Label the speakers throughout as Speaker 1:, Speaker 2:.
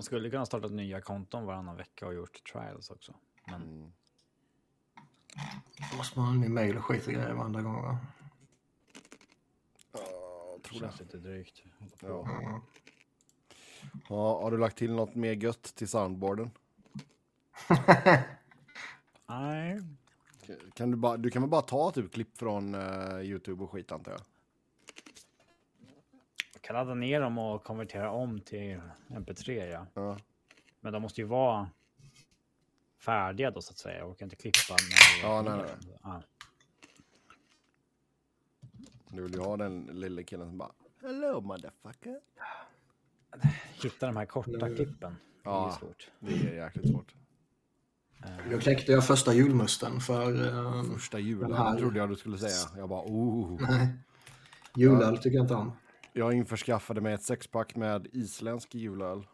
Speaker 1: Man skulle kunna starta nya konton varannan vecka och gjort trials också. Men
Speaker 2: Mm.
Speaker 3: Då måste man ha en ny mail och skit och grejer varenda gång va?
Speaker 2: Ja,
Speaker 1: det
Speaker 2: tror det.
Speaker 1: känns lite drygt.
Speaker 2: Ja.
Speaker 3: Mm.
Speaker 2: Ja, har du lagt till något mer gött till soundboarden?
Speaker 1: Nej,
Speaker 2: Kan du, bara, du kan väl bara ta typ klipp från eh, YouTube och skit antar jag?
Speaker 1: Kan ladda ner dem och konvertera om till MP3 ja.
Speaker 2: Ja.
Speaker 1: Men de måste ju vara färdiga då så att säga. Jag orkar inte klippa. När
Speaker 2: Ja, nej, nej.
Speaker 1: Ja.
Speaker 2: Du vill ju ha den lille killen som bara Hello motherfucker.
Speaker 1: Hitta de här korta klippen. Det är
Speaker 2: Ja.
Speaker 1: ju svårt.
Speaker 2: Det är jäkligt svårt.
Speaker 3: Då knäckte jag första julmusten för eh,
Speaker 2: Första julen
Speaker 3: här-
Speaker 2: trodde jag du skulle säga. Jag bara oh.
Speaker 3: julöl tycker jag inte om.
Speaker 2: Jag införskaffade mig ett sexpack med isländsk julöl.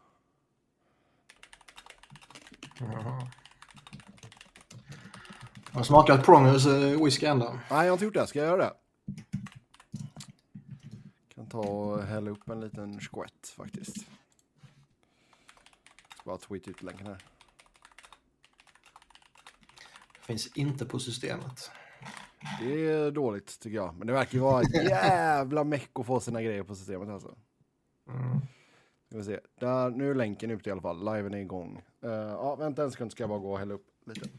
Speaker 3: Har du smakat Prongers eh, whisky ändå?
Speaker 2: Nej, jag har inte gjort det. Ska jag göra det? Kan ta och hälla upp en liten skvätt faktiskt. Ska bara tweeta ut länken här.
Speaker 3: Finns inte på systemet.
Speaker 2: Det är dåligt tycker jag. Men det verkar ju vara jävla meck att få sina grejer på systemet alltså.
Speaker 3: Mm.
Speaker 2: Ska vi se. Där, nu är länken ute i alla fall. Liven är igång. Uh, ja, vänta en sekund ska jag bara gå och hälla upp lite.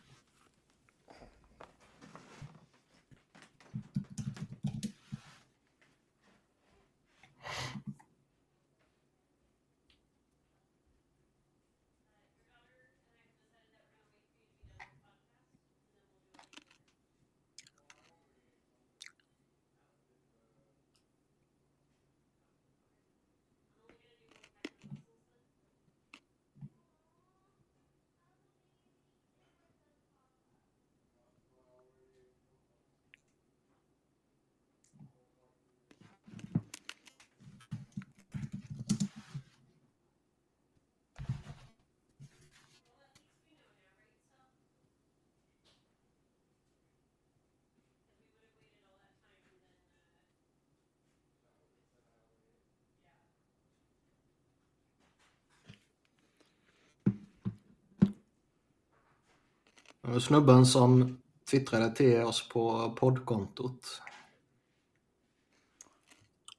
Speaker 3: Snubben som twittrade till oss på poddkontot.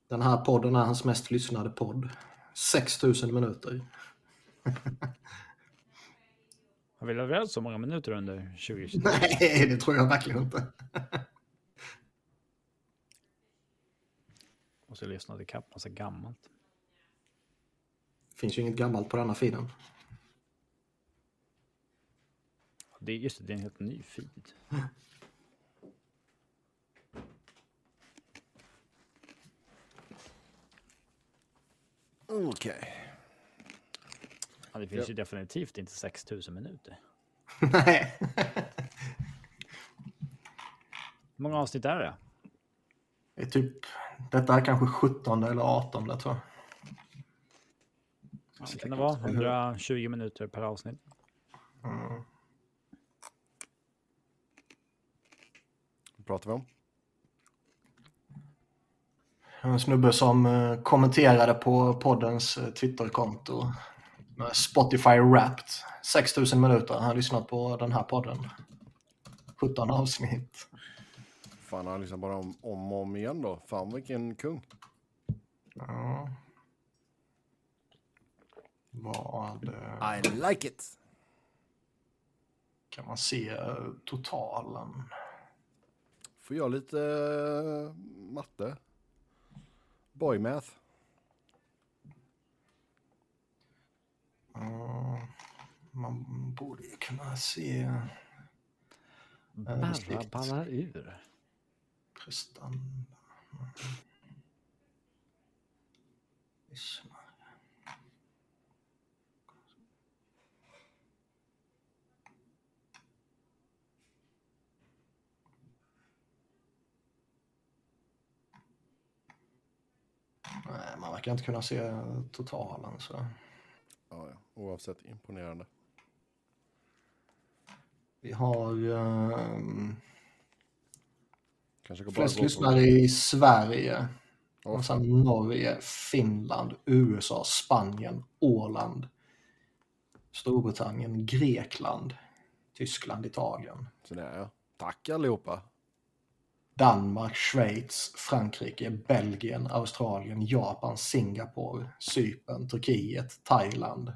Speaker 3: Den här podden är hans mest lyssnade podd. 6000 minuter.
Speaker 1: Har vi levererat så många minuter under 2023?
Speaker 3: Nej, det tror jag verkligen inte.
Speaker 1: Måste jag lyssna ikapp massa gammalt.
Speaker 3: finns ju inget gammalt på denna feeden.
Speaker 1: Det är just det, det är en helt ny feed.
Speaker 2: Okej.
Speaker 1: Ja, det finns
Speaker 2: Ja.
Speaker 1: ju definitivt inte 6000 minuter.
Speaker 3: Nej.
Speaker 1: Hur många avsnitt är det?
Speaker 3: Det är typ, detta är kanske 17 eller 18 tror jag.
Speaker 1: Ja, det kan det vara 120 minuter per avsnitt.
Speaker 3: Mm.
Speaker 2: Vad pratar vi om?
Speaker 3: En snubbe som eh, kommenterade på poddens eh, Twitterkonto. Med Spotify Wrapped. 6000 minuter. Han har lyssnat på den här podden. 17 avsnitt.
Speaker 2: Fan, han lyssnar bara om, om och om igen då. Fan vilken kung.
Speaker 3: Ja. Vad eh,
Speaker 2: I like it.
Speaker 3: kan man se totalen?
Speaker 2: Får jag lite eh, matte? Boy math.
Speaker 3: Ja, man borde ju kunna se
Speaker 1: Barra
Speaker 3: snyggt.
Speaker 1: ballar ur.
Speaker 3: prestanda. Lyssna. Nej, man verkar inte kunna se totalen. Så.
Speaker 2: Ja, ja. Oavsett imponerande.
Speaker 3: Vi har ehm,
Speaker 2: Kanske
Speaker 3: flest lyssnare i Sverige.
Speaker 2: Ja,
Speaker 3: Och sen Norge, Finland, USA, Spanien, Åland, Storbritannien, Grekland, Tyskland, Italien,
Speaker 2: Så där ja. Tack allihopa.
Speaker 3: Danmark, Schweiz, Frankrike, Belgien, Australien, Japan, Singapore, Cypern, Turkiet, Thailand,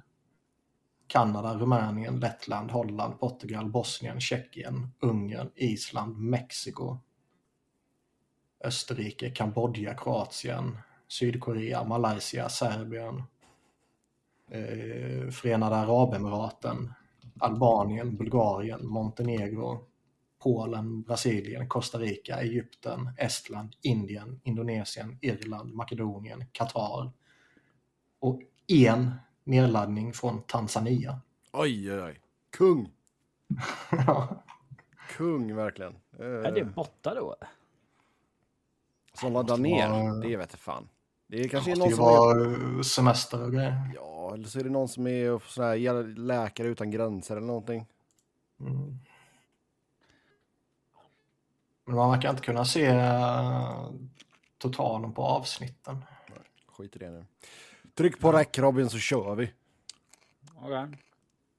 Speaker 3: Kanada, Rumänien, Lettland, Holland, Portugal, Bosnien, Tjeckien, Ungern, Island, Mexiko, Österrike, Kambodja, Kroatien, Sydkorea, Malaysia, Serbien, eh, Förenade Arabemiraten, Albanien, Bulgarien, Montenegro, Polen, Brasilien, Costa Rica, Egypten, Estland, Indien, Indonesien, Irland, Makedonien, Qatar och en nedladdning från Tanzania.
Speaker 2: Oj, oj, oj. Kung. Kung verkligen.
Speaker 1: Är det borta då?
Speaker 2: Som laddar ner.
Speaker 3: vara-
Speaker 2: Det vet jag fan. Det är kanske
Speaker 3: Det
Speaker 2: är någon som är...
Speaker 3: vara semester och grejer.
Speaker 2: Ja, eller så är det någon som är sån här läkare utan gränser eller någonting.
Speaker 3: Mm. Men man verkar inte kunna se eh, totalen på avsnitten.
Speaker 2: Skit i det nu. Tryck på räck Robin så kör vi.
Speaker 1: Okej.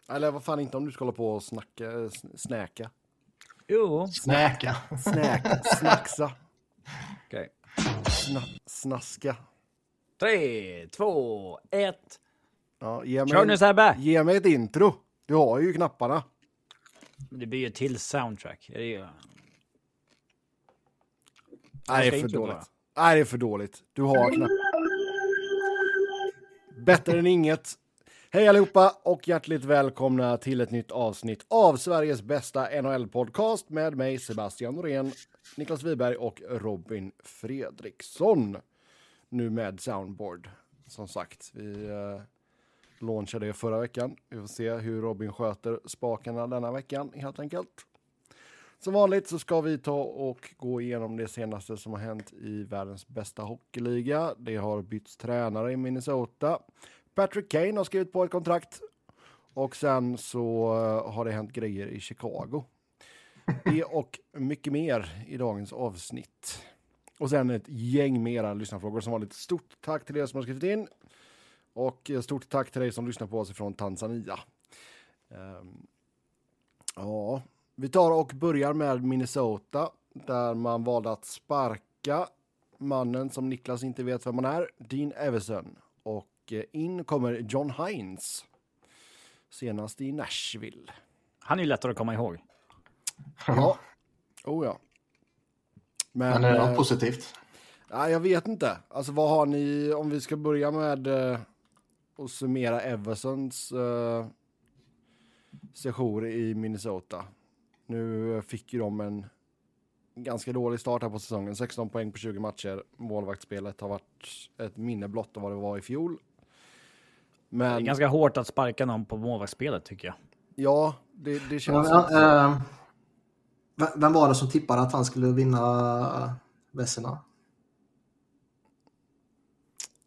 Speaker 2: Eller vad fan inte om du ska hålla på och snacka, s- snäka.
Speaker 1: Jo.
Speaker 3: Snäka.
Speaker 2: Snäka, snacksa,
Speaker 1: Okej.
Speaker 2: sna, snaska.
Speaker 1: Tre, två, ett.
Speaker 2: Ja, ge,
Speaker 1: Kör nu
Speaker 2: mig,
Speaker 1: Sebbe!
Speaker 2: ge mig ett intro. Du har ju knapparna.
Speaker 1: Det blir ju till soundtrack. Det är ju...
Speaker 2: Nej, det är för dåligt. Nej, det är för dåligt. Du har knapp. Bättre än inget. Hej allihopa och hjärtligt välkomna till ett nytt avsnitt av Sveriges bästa NHL-podcast med mig Sebastian Norén, Niklas Wiberg och Robin Fredriksson. Nu med soundboard. Som sagt, vi eh, launchade det förra veckan. Vi får se hur Robin sköter spakarna denna veckan helt enkelt. Som vanligt så ska vi ta och gå igenom det senaste som har hänt i världens bästa hockeyliga. Det har bytts tränare i Minnesota. Patrick Kane har skrivit på ett kontrakt. Och sen så eh, har det hänt grejer i Chicago. Det och mycket mer i dagens avsnitt. Och sen ett gäng mera lyssnarfrågor som vanligt. Stort tack till er som har skrivit in. Och eh, stort tack till dig som lyssnar på oss från Tanzania. Ehm, ja, vi tar och börjar med Minnesota där man valde att sparka mannen som Niklas inte vet vem man är, Dean Everson. Och eh, in kommer John Hines. Senast i Nashville.
Speaker 1: Han är ju lättare att komma ihåg.
Speaker 2: Ja, oh ja. Men,
Speaker 3: Men är det
Speaker 2: eh,
Speaker 3: något positivt?
Speaker 2: ja, jag vet inte. Alltså vad har ni, om vi ska börja med eh, att summera Eversons eh, sejour i Minnesota. Nu fick ju de en ganska dålig start här på säsongen. 16 poäng på 20 matcher. Målvaktsspelet har varit ett minne blott av vad det var i fjol.
Speaker 1: Det är
Speaker 2: Men
Speaker 1: ganska hårt att sparka någon på målvaktsspelet tycker jag.
Speaker 2: ja, det, det känns...
Speaker 4: Ja, eh, v- vem var det som tippade att han skulle vinna Vesina?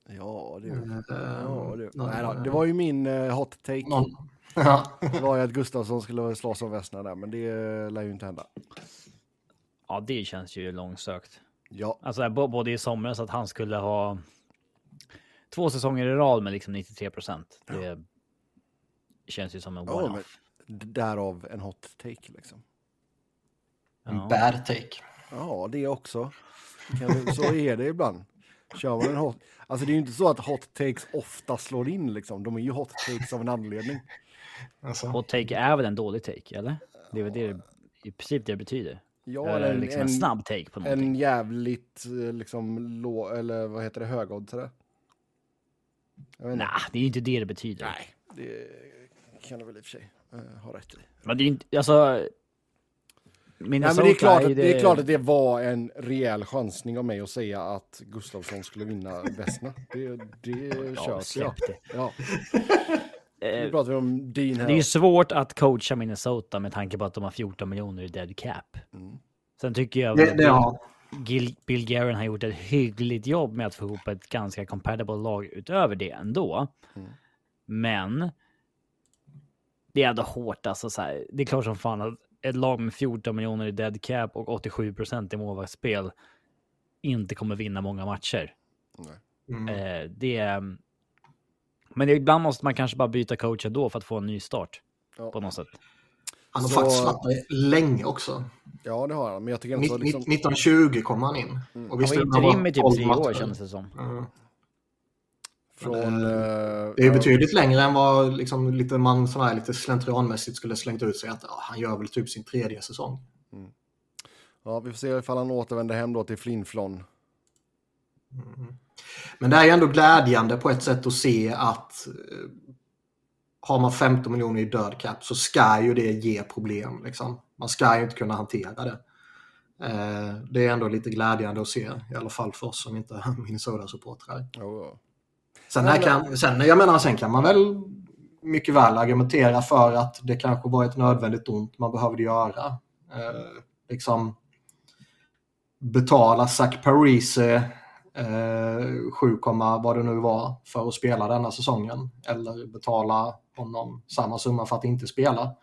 Speaker 2: Ja, du.
Speaker 4: Eh,
Speaker 2: Ja, du.
Speaker 4: någon-
Speaker 2: Nej, då, det var ju min eh, hot take.
Speaker 3: Någon... Ja.
Speaker 2: Det var ju att Gustafsson skulle slåss om västarna där, men det lär ju inte hända.
Speaker 1: Ja, det känns ju långsökt.
Speaker 2: Ja,
Speaker 1: Alltså både i somras att han skulle ha två säsonger i rad med liksom 93 procent. Det känns ju som en
Speaker 2: Ja,
Speaker 1: one-off.
Speaker 2: d- därav en hot take liksom.
Speaker 3: En
Speaker 1: Ja.
Speaker 3: bad take.
Speaker 2: Ja, det också. Du, så är det ibland. Kör man en hot... Alltså det är ju inte så att hot takes ofta slår in liksom. De är ju hot takes av en anledning.
Speaker 3: Alltså,
Speaker 1: Hot take är väl en dålig take, eller? Det är väl det i princip det betyder.
Speaker 2: Ja,
Speaker 1: Eller
Speaker 2: en,
Speaker 1: liksom en,
Speaker 2: en,
Speaker 1: snabb take på någonting.
Speaker 2: en jävligt eh, liksom lå... Eller vad heter det? Högoddsare?
Speaker 1: Nej, det är ju inte det det betyder.
Speaker 2: Nej, det kan du väl i och för sig eh, ha rätt i.
Speaker 1: Men det är ju inte, alltså.
Speaker 2: Nej,
Speaker 1: Minnesota
Speaker 2: men det är, klart att, det är klart att det var en rejäl chansning av mig att säga att Gustafsson skulle vinna Vesna. Det, det
Speaker 1: Ja,
Speaker 2: köper jag.
Speaker 1: det.
Speaker 2: Ja. Nu
Speaker 1: Eh,
Speaker 2: pratar vi om Dean här.
Speaker 1: Det är ju svårt att coacha Minnesota med tanke på att de har 14 miljoner i dead cap.
Speaker 2: Mm.
Speaker 1: Sen tycker jag
Speaker 4: Det,
Speaker 1: att
Speaker 4: det har
Speaker 1: Gil, Bill Guerin har gjort ett hyggligt jobb med att få ihop ett ganska compatible lag utöver det ändå.
Speaker 2: Mm.
Speaker 1: Men det är ändå hårt alltså. Så här, det är klart som fan att ett lag med 14 miljoner i dead cap och 87 procent i målvaktsspel inte kommer vinna många matcher.
Speaker 2: Nej.
Speaker 3: mm.
Speaker 1: Eh, det är... Men ibland måste man kanske bara byta coach då för att få en ny start
Speaker 2: Ja.
Speaker 1: på något sätt.
Speaker 3: Han har
Speaker 2: Så-
Speaker 3: faktiskt varit länge också.
Speaker 2: Ja, det har han. Men jag tycker
Speaker 3: Ni-
Speaker 2: också liksom...
Speaker 3: 1920 kom han in. Och
Speaker 1: Han
Speaker 3: visst,
Speaker 1: var
Speaker 3: det var
Speaker 1: interim i typ
Speaker 3: 12
Speaker 1: tre år kändes det som.
Speaker 3: Mm.
Speaker 2: Från,
Speaker 3: Eh,
Speaker 2: eh,
Speaker 3: Det är betydligt längre än vad liksom, lite, man sån här, lite slentrianmässigt skulle slängt ut sig att ja, han gör väl typ sin tredje säsong.
Speaker 2: Ja, vi får se ifall han återvänder hem då till Flinflon.
Speaker 3: Men det är ju ändå glädjande på ett sätt att se att eh, har man 15 miljoner i död cap så ska ju det ge problem. Liksom. Man ska ju inte kunna hantera det. Eh, det är ändå lite glädjande att se, i alla fall för oss som inte är Minnesota-supportrar.
Speaker 2: Ja.
Speaker 3: Sen, här kan, sen, jag menar, sen kan man väl mycket väl argumentera för att det kanske var ett nödvändigt ont man behövde göra. Eh, liksom betala Zach Parise eh, 7, vad det nu var för att spela denna säsongen. Eller betala honom samma summa för att inte spela.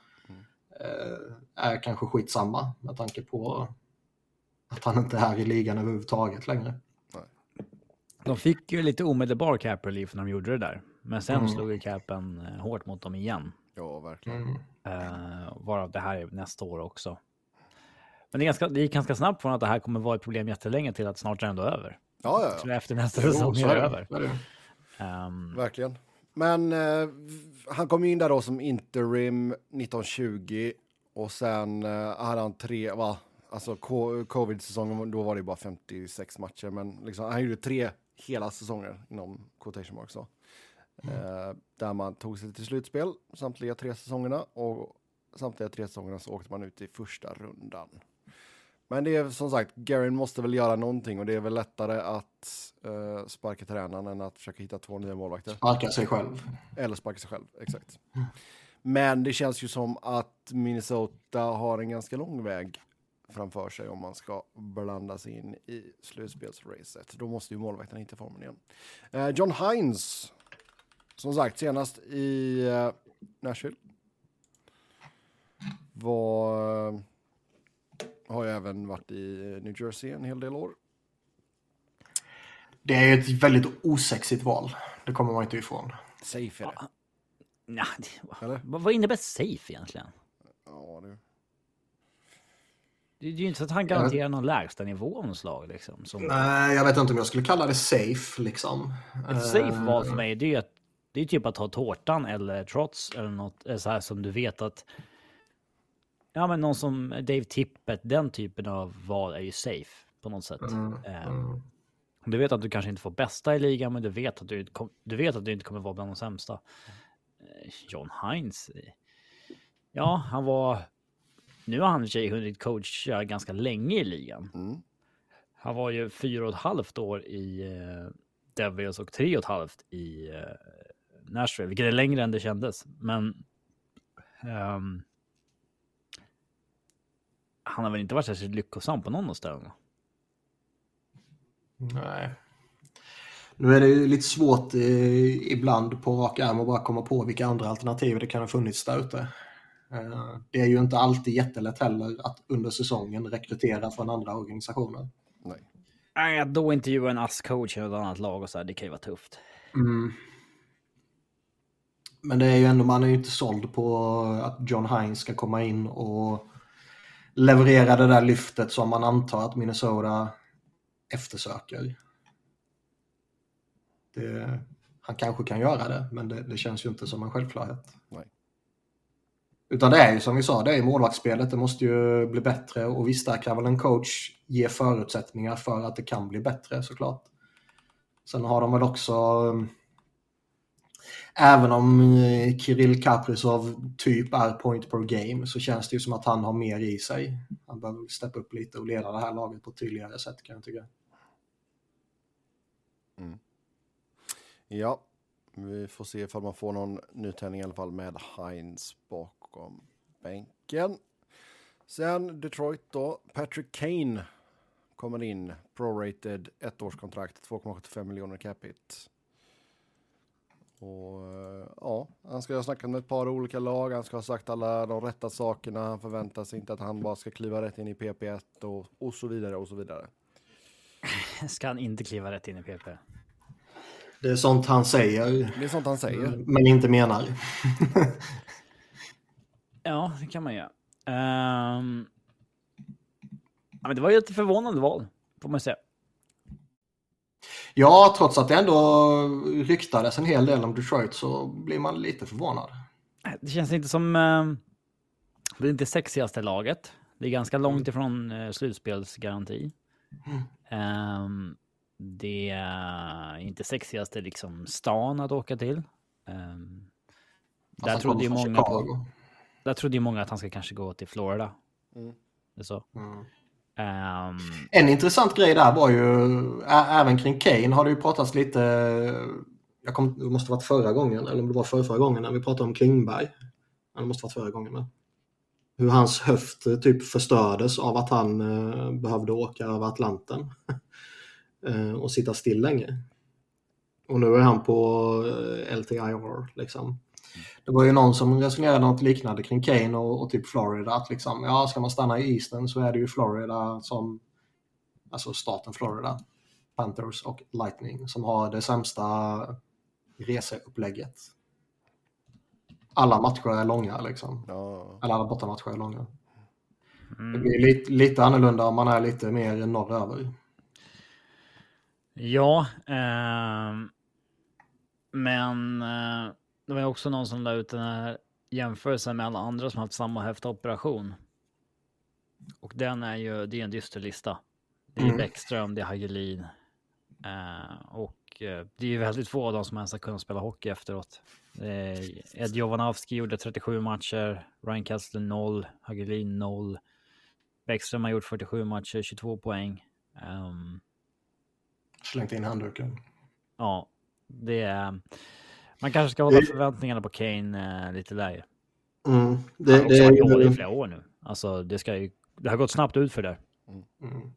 Speaker 3: Eh, är kanske skitsamma med tanke på att han inte är i ligan överhuvudtaget längre.
Speaker 1: De fick ju lite omedelbar cap relief när de gjorde det där. Men sen
Speaker 3: Mm.
Speaker 1: slog ju capen eh, hårt mot dem igen.
Speaker 2: ja, verkligen.
Speaker 3: Mm.
Speaker 1: Uh, varav det här är nästa år också. Men det, är ganska, det gick ganska snabbt från att det här kommer vara ett problem jättelänge till att snart är det ändå över.
Speaker 2: Ja, ja,
Speaker 1: Så
Speaker 2: ja,
Speaker 1: efter nästa säsong
Speaker 3: så
Speaker 1: är det över.
Speaker 3: Så.
Speaker 1: Ehm,
Speaker 2: verkligen. Men eh, han kom ju in där då som interim 1920 och sen eh, hade han tre, va? Alltså co- covid-säsongen, då var det bara 56 matcher, men liksom, han gjorde tre hela säsonger inom quotation marks då. Eh, där man tog sig till slutspel samtliga tre säsongerna och samtliga tre säsongerna så åkte man ut i första rundan. Men det är som sagt, Garin måste väl göra någonting och det är väl lättare att eh, sparka tränaren än att försöka hitta två nya målvakter.
Speaker 3: Sparka sig själv.
Speaker 2: Eller sparka sig själv, exakt. Men det känns ju som att Minnesota har en ganska lång väg framför sig om man ska blanda sig in i slutspelsracet. Då måste ju målvakten hitta formen igen. Eh, John Hines, som sagt senast i eh, Nashville. Var, eh, har ju även varit i New Jersey en hel del år.
Speaker 3: Det är ju ett väldigt osexigt val. Det kommer man inte ifrån.
Speaker 2: Safe är det.
Speaker 1: nja, det-
Speaker 2: Eller?
Speaker 1: vad, vad innebär safe egentligen?
Speaker 2: Ja, det.
Speaker 1: Det är ju inte så att han garanterar någon lägsta nivå av något slag. Liksom, som,
Speaker 3: Nej, jag vet inte om jag skulle kalla det safe liksom.
Speaker 1: Ett safe
Speaker 3: Eh,
Speaker 1: val för mig, det är att det är typ att ta tårtan eller trots eller något eh, så här som du vet att. Ja, men någon som Dave Tippett, den typen av val är ju safe på något sätt.
Speaker 3: Mm,
Speaker 1: Eh,
Speaker 3: mm.
Speaker 1: Du vet att du kanske inte får bästa i ligan, men du vet att du, du vet att du inte kommer vara bland de sämsta. John Hines. eh, Ja, han var. Nu har han i och för sig hunnit coacha ganska länge i ligan.
Speaker 2: Mm.
Speaker 1: Han var ju fyra och ett halvt år i eh, Devils och tre och ett halvt i eh, Nashville, vilket är längre än det kändes. Men ehm, han har väl inte varit särskilt lyckosam på någon av ställena.
Speaker 3: Nej. Nu är det ju lite svårt eh, ibland på rak arm att bara komma på vilka andra alternativ det kan ha funnits där ute. Eh, det är ju inte alltid jättelätt heller att under säsongen rekrytera från andra organisationer.
Speaker 2: Nej.
Speaker 1: Nej, att då intervjua en ASS-coach i något annat lag och så här, det kan ju vara tufft.
Speaker 3: Mm. Men det är ju ändå, man är ju inte såld på att John Hines ska komma in och leverera det där lyftet som man antar att Minnesota eftersöker. Det, han kanske kan göra det, men det, det känns ju inte som en självklarhet.
Speaker 2: Nej.
Speaker 3: Utan det är ju som vi sa, det är målvaktsspelet, det måste ju bli bättre och visst där kan väl en coach ge förutsättningar för att det kan bli bättre såklart. Sen har de väl också, eh, även om eh, Kirill Kaprizov typ är point per game så känns det ju som att han har mer i sig. Han behöver steppa upp lite och leda det här laget på ett tydligare sätt kan jag tycka. Mm.
Speaker 2: Ja, vi får se ifall man får någon nytändning i alla fall med Heinz bakom bänken. Sen Detroit då, Patrick Kane kommer in, prorated, ettårskontrakt, 2,75 miljoner capita. Och eh, ja, han ska ha snackat med ett par olika lag, han ska ha sagt alla de rätta sakerna, han förväntar sig inte att han bara ska kliva rätt in i PP1 och, och så vidare och så vidare.
Speaker 1: Ska han inte kliva rätt in i PP?
Speaker 3: Det är sånt han säger,
Speaker 2: Det är sånt han säger.
Speaker 3: men inte menar.
Speaker 1: Ja, det kan man göra. Ehm, ja, men det var ju ett förvånande val, får man säga.
Speaker 3: Ja, trots att det ändå ryktades en hel del om Detroit så blir man lite förvånad.
Speaker 1: Det känns inte som... ehm, det är inte sexigaste laget. Det är ganska långt ifrån uh, slutspelsgaranti. Ehm, det är inte sexigaste liksom stan att åka till. Um, där, trodde ju många
Speaker 3: Chicago.
Speaker 1: på, där trodde ju många att han ska kanske gå till Florida.
Speaker 2: Mm.
Speaker 1: Det är så.
Speaker 3: Mm.
Speaker 1: Ehm,
Speaker 3: En intressant grej där var ju, även kring Kane har det ju pratats lite, jag kom, det måste ha varit förra gången, eller om det var förra, förra gången när vi pratade om Klingberg. Ja, det måste ha varit förra gången med. Hur hans höft eh, typ förstördes av att han eh, behövde åka över Atlanten eh, och sitta still länge. Och nu är han på eh, LTIR liksom. Det var ju någon som resonerade något liknande kring Kane och, och typ Florida. Att liksom, ja, ska man stanna i Eastern så är det ju Florida som, alltså staten Florida, Panthers och Lightning som har det sämsta reseupplägget. Alla matcher är långa liksom.
Speaker 2: Ja.
Speaker 3: Eller alla bortamatcher är långa. Det
Speaker 1: mm.
Speaker 3: blir lite, lite annorlunda om man är lite mer norröver.
Speaker 1: Ja, ehm, men eh, det var också någon som la ut den här jämförelsen med alla andra som haft samma höftoperation. Och den är ju, det är en dyster lista. Det är
Speaker 3: Mm.
Speaker 1: Bäckström, det är Hagelin. Eh, och eh, det är ju väldigt få av dem som ens har kunnat spela hockey efteråt. Eh, Ed Jovanovski gjorde 37 matcher, Ryan Kessler 0, Hagelin 0. Bäckström har gjort 47 matcher, 22 poäng. Ehm,
Speaker 3: Slängt in handduken.
Speaker 1: Ja, det är... Man kanske ska hålla
Speaker 3: Det-
Speaker 1: förväntningarna på Kane eh, lite lägre.
Speaker 3: Mm.
Speaker 1: Han
Speaker 3: Det,
Speaker 1: har också
Speaker 3: det,
Speaker 1: varit dålig i flera år nu. Alltså, det, ska ju, det har gått snabbt ut för det.
Speaker 3: mm.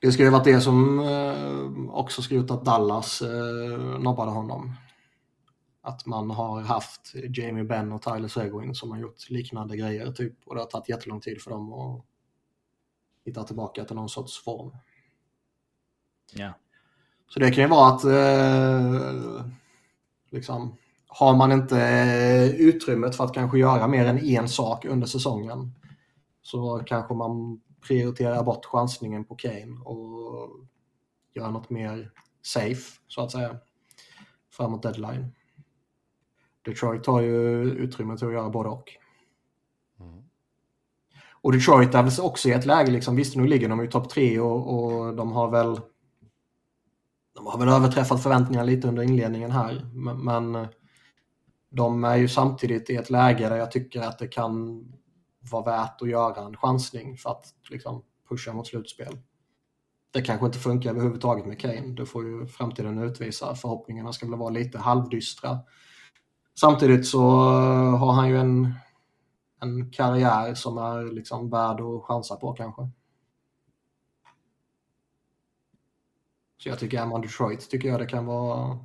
Speaker 3: det ska ju varit det som eh, också ska gjort att Dallas eh, nobbade honom. Att man har haft Jamie Benn och Tyler Seguin som har gjort liknande grejer typ. Och det har tagit jättelång tid för dem att hitta tillbaka till någon sorts form.
Speaker 1: Ja.
Speaker 3: Så det kan ju vara att eh, liksom, har man inte eh, utrymmet för att kanske göra mer än en sak under säsongen så kanske man prioriterar bort chansningen på Kane och gör något mer safe så att säga framåt deadline. Detroit har ju utrymme till att göra både och.
Speaker 2: Mm.
Speaker 3: Och Detroit är väl också i ett läge, liksom, visst nu ligger de i topp tre och, och de har väl de har väl överträffat förväntningarna lite under inledningen här. Men, eh, de är ju samtidigt i ett läge där jag tycker att det kan vara värt att göra en chansning för att liksom, pusha mot slutspel. Det kanske inte funkar överhuvudtaget med Kane. Det får ju framtiden utvisa. Förhoppningarna ska väl vara lite halvdystra. Samtidigt så eh, har han ju en, en karriär som är liksom värd att chansa på kanske. Så jag tycker är man Detroit tycker jag det kan vara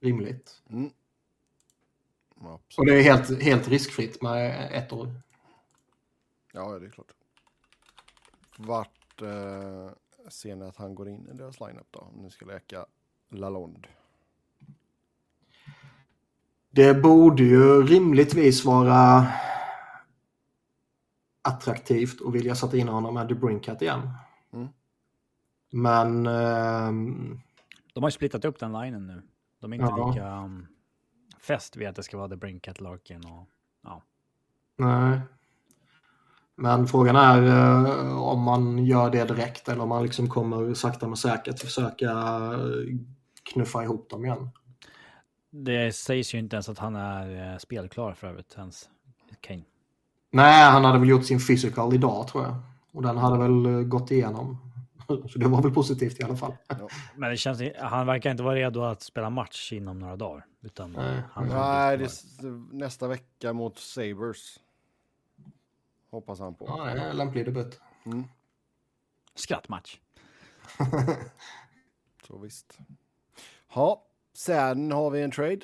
Speaker 3: rimligt.
Speaker 2: Mm.
Speaker 3: Och det är helt, helt riskfritt med ett år.
Speaker 2: Ja, det är klart. Vart eh, ser ni att han går in i deras lineup då? Om ni ska leka Lalonde.
Speaker 3: Det borde ju rimligtvis vara attraktivt att vilja sätta in honom med DeBrincat igen. Men ehm,
Speaker 1: De har ju splittat upp den linen nu. De är inte
Speaker 3: Ja.
Speaker 1: lika um, fäst vid att det ska vara The Brinkat, Larkin och... Ja.
Speaker 3: nej. Men frågan är eh, om man gör det direkt eller om man liksom kommer sakta men säkert försöka eh, knuffa ihop dem igen.
Speaker 1: Det sägs ju inte ens att han är eh, spelklar för övrigt ens. Kane.
Speaker 3: Nej, han hade väl gjort sin physical idag tror jag. Och den hade väl eh, gått igenom. Så det var väl positivt i alla fall.
Speaker 1: Men det känns, han verkar inte vara redo att spela match inom några dagar. Utan
Speaker 3: Nej.
Speaker 1: han
Speaker 2: Nej, det är nästa vecka mot Sabres. Hoppas han på.
Speaker 3: Ja, det är lämplig debut.
Speaker 2: Mm.
Speaker 1: Skrattmatch.
Speaker 2: Så visst. Ja, sen har vi en trade.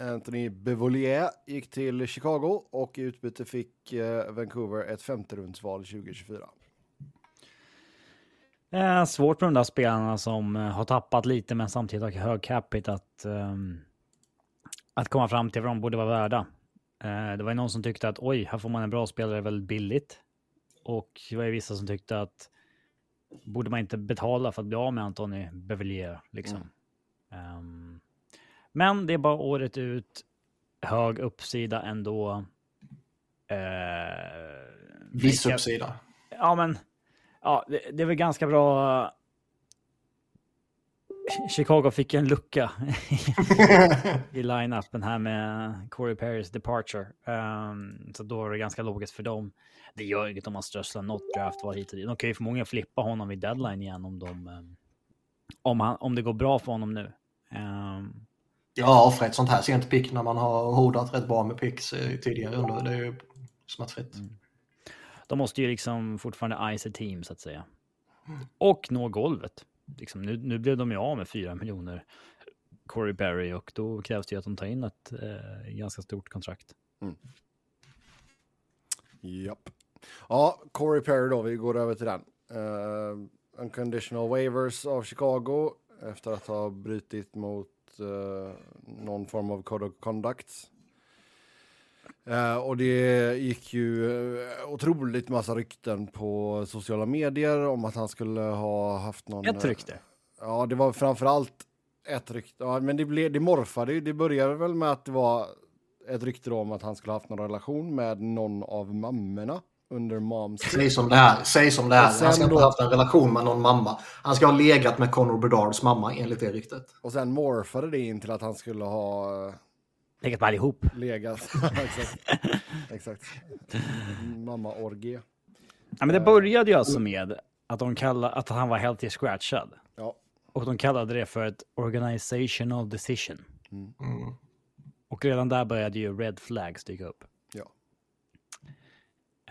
Speaker 2: Anthony Bevolier gick till Chicago och i utbyte fick eh, Vancouver ett femterumsval 2024.
Speaker 1: Eh, svårt med de där spelarna som eh, har tappat lite men samtidigt har hög capita att, ehm, att komma fram till vad de borde vara värda. Eh, det var ju någon som tyckte att oj, här får man en bra spelare väldigt billigt. Och det var ju vissa som tyckte att borde man inte betala för att bli av med Antoni Bevillier liksom. Ehm, men det är bara året ut, hög uppsida ändå. Eh,
Speaker 3: Viss
Speaker 1: vilka-
Speaker 3: uppsida.
Speaker 1: Ja, men ja, det, det är väl ganska bra. Chicago fick en lucka i line-upen här med Corey Perrys departure. Ehm, så då är det ganska logiskt för dem. Det gör inget om man strösslar något draft var hit och dit. De kan ju förmodligen flippa honom vid deadline igen om de ehm, om, han, om det går bra för honom nu. Ehm,
Speaker 3: Ja, för ett sånt här sent pick när man har hodat rätt bra med picks eh, tidigare under. Det är ju smärtfritt
Speaker 1: de måste ju liksom fortfarande ice a team så att säga. Och nå golvet. Liksom, nu, nu blev de ju av med 4 miljoner Corey Perry och då krävs det ju att de tar in ett eh, ganska stort kontrakt. Mm.
Speaker 2: Japp. Ja, Corey Perry då, vi går över till den. Uh, unconditional waivers av Chicago efter att ha brutit mot uh, någon form av code of conduct. Eh, och det gick ju eh, otroligt massa rykten på sociala medier om att han skulle ha haft någon...
Speaker 1: Ett rykte.
Speaker 2: Ja, det var framförallt ett rykte. Ja, men det, blev, det morfade ju. Det började väl med att det var ett rykte om att han skulle ha haft någon relation med någon av mammorna under moms.
Speaker 3: Säg som det är. Säg som det är. Han ska inte
Speaker 2: då-
Speaker 3: ha haft en relation med någon mamma. Han ska ha legat med Conor Bedards mamma enligt det ryktet.
Speaker 2: Och sen morfade det in till att han skulle ha eh,
Speaker 1: Legat med allihop.
Speaker 2: legat. exakt. exakt. Mamma-orgie.
Speaker 1: Ja, men det började ju alltså med att, de kallade, att han var helt i scratchad.
Speaker 2: Ja.
Speaker 1: Och de kallade det för ett organizational decision.
Speaker 3: Mm.
Speaker 1: Och redan där började ju red flags dyka upp.
Speaker 2: Ja.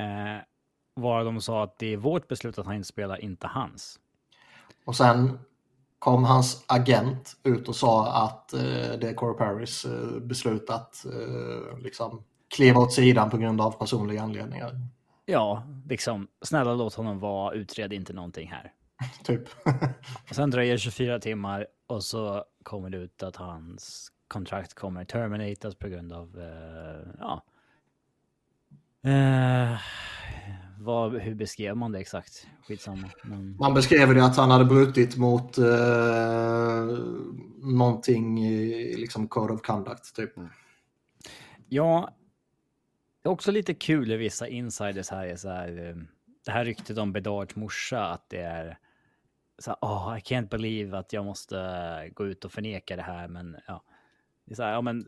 Speaker 1: Eh, var de sa att det är vårt beslut att han inte spelar, inte hans.
Speaker 3: Och sen kom hans agent ut och sa att eh, det är Corey Paris eh, beslut att eh, liksom kliva åt sidan på grund av personliga anledningar.
Speaker 1: Ja, liksom, snälla låt honom vara, utred inte någonting här.
Speaker 3: Typ.
Speaker 1: Och sen dröjer det 24 timmar och så kommer det ut att hans kontrakt kommer terminatas på grund av, eh, ja. Eh, vad, hur beskrev man det exakt? Skitsamma. Men,
Speaker 3: Man beskrev det att han hade brutit mot eh, någonting i liksom code of conduct. Typ.
Speaker 1: ja, det är också lite kul i vissa insiders här, är så här eh, det här ryktet om Bedards morsa, att det är så här, oh, I can't believe att jag måste gå ut och förneka det här, men ja. Det är så här, ja men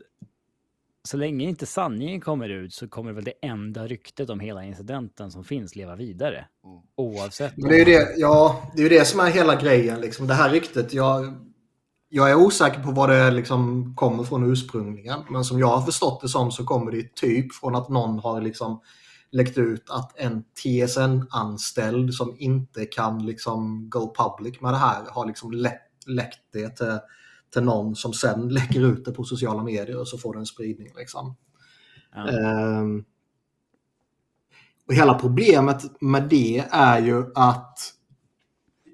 Speaker 1: så länge inte sanningen kommer ut så kommer väl det enda ryktet om hela incidenten som finns leva vidare. Oavsett.
Speaker 3: Men det är ju det, ja, det, är ju det som är hela grejen. Liksom. Det här ryktet, jag, jag är osäker på vad det liksom kommer från ursprungligen. Men som jag har förstått det som så kommer det typ från att någon har liksom läckt ut att en TSN-anställd som inte kan liksom go public med det här har liksom läckt, läckt det till, till någon som sen läcker ut det på sociala medier och så får det en spridning. Liksom.
Speaker 1: Ja.
Speaker 3: Ehm, och hela problemet med det är ju att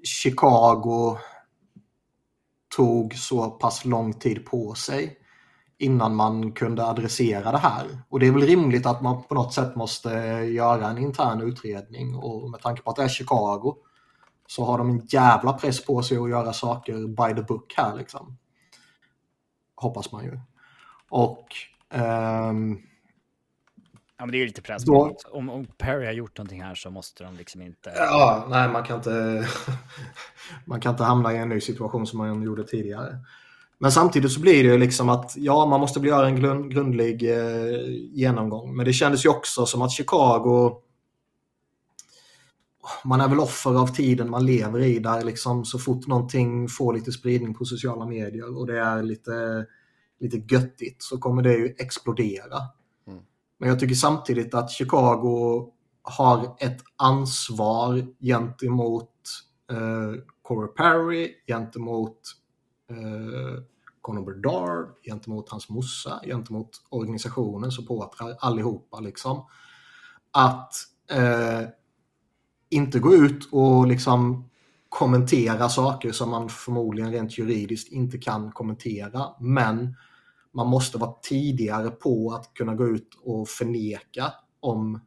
Speaker 3: Chicago tog så pass lång tid på sig innan man kunde adressera det här. Och det är väl rimligt att man på något sätt måste göra en intern utredning och med tanke på att det är Chicago så har de en jävla press på sig att göra saker by the book här liksom. Hoppas man ju. Och ehm,
Speaker 1: ja, men det är ju lite press.
Speaker 3: Då-
Speaker 1: Om, om Perry har gjort någonting här så måste de liksom inte...
Speaker 3: Ja, nej man kan inte man kan inte hamna i en ny situation som man gjorde tidigare. Men samtidigt så blir det ju liksom att ja, man måste göra en grund, grundlig eh, genomgång. Men det kändes ju också som att Chicago man är väl offer av tiden man lever i där liksom så fort någonting får lite spridning på sociala medier och det är lite, lite göttigt så kommer det ju explodera. Men jag tycker samtidigt att Chicago har ett ansvar gentemot eh, Corey Perry, gentemot eh, Conor Bedard, gentemot hans morsa, gentemot organisationen, supportrar, allihopa liksom. Att eh, inte gå ut och liksom kommentera saker som man förmodligen rent juridiskt inte kan kommentera. Men man måste vara tidigare på att kunna gå ut och förneka om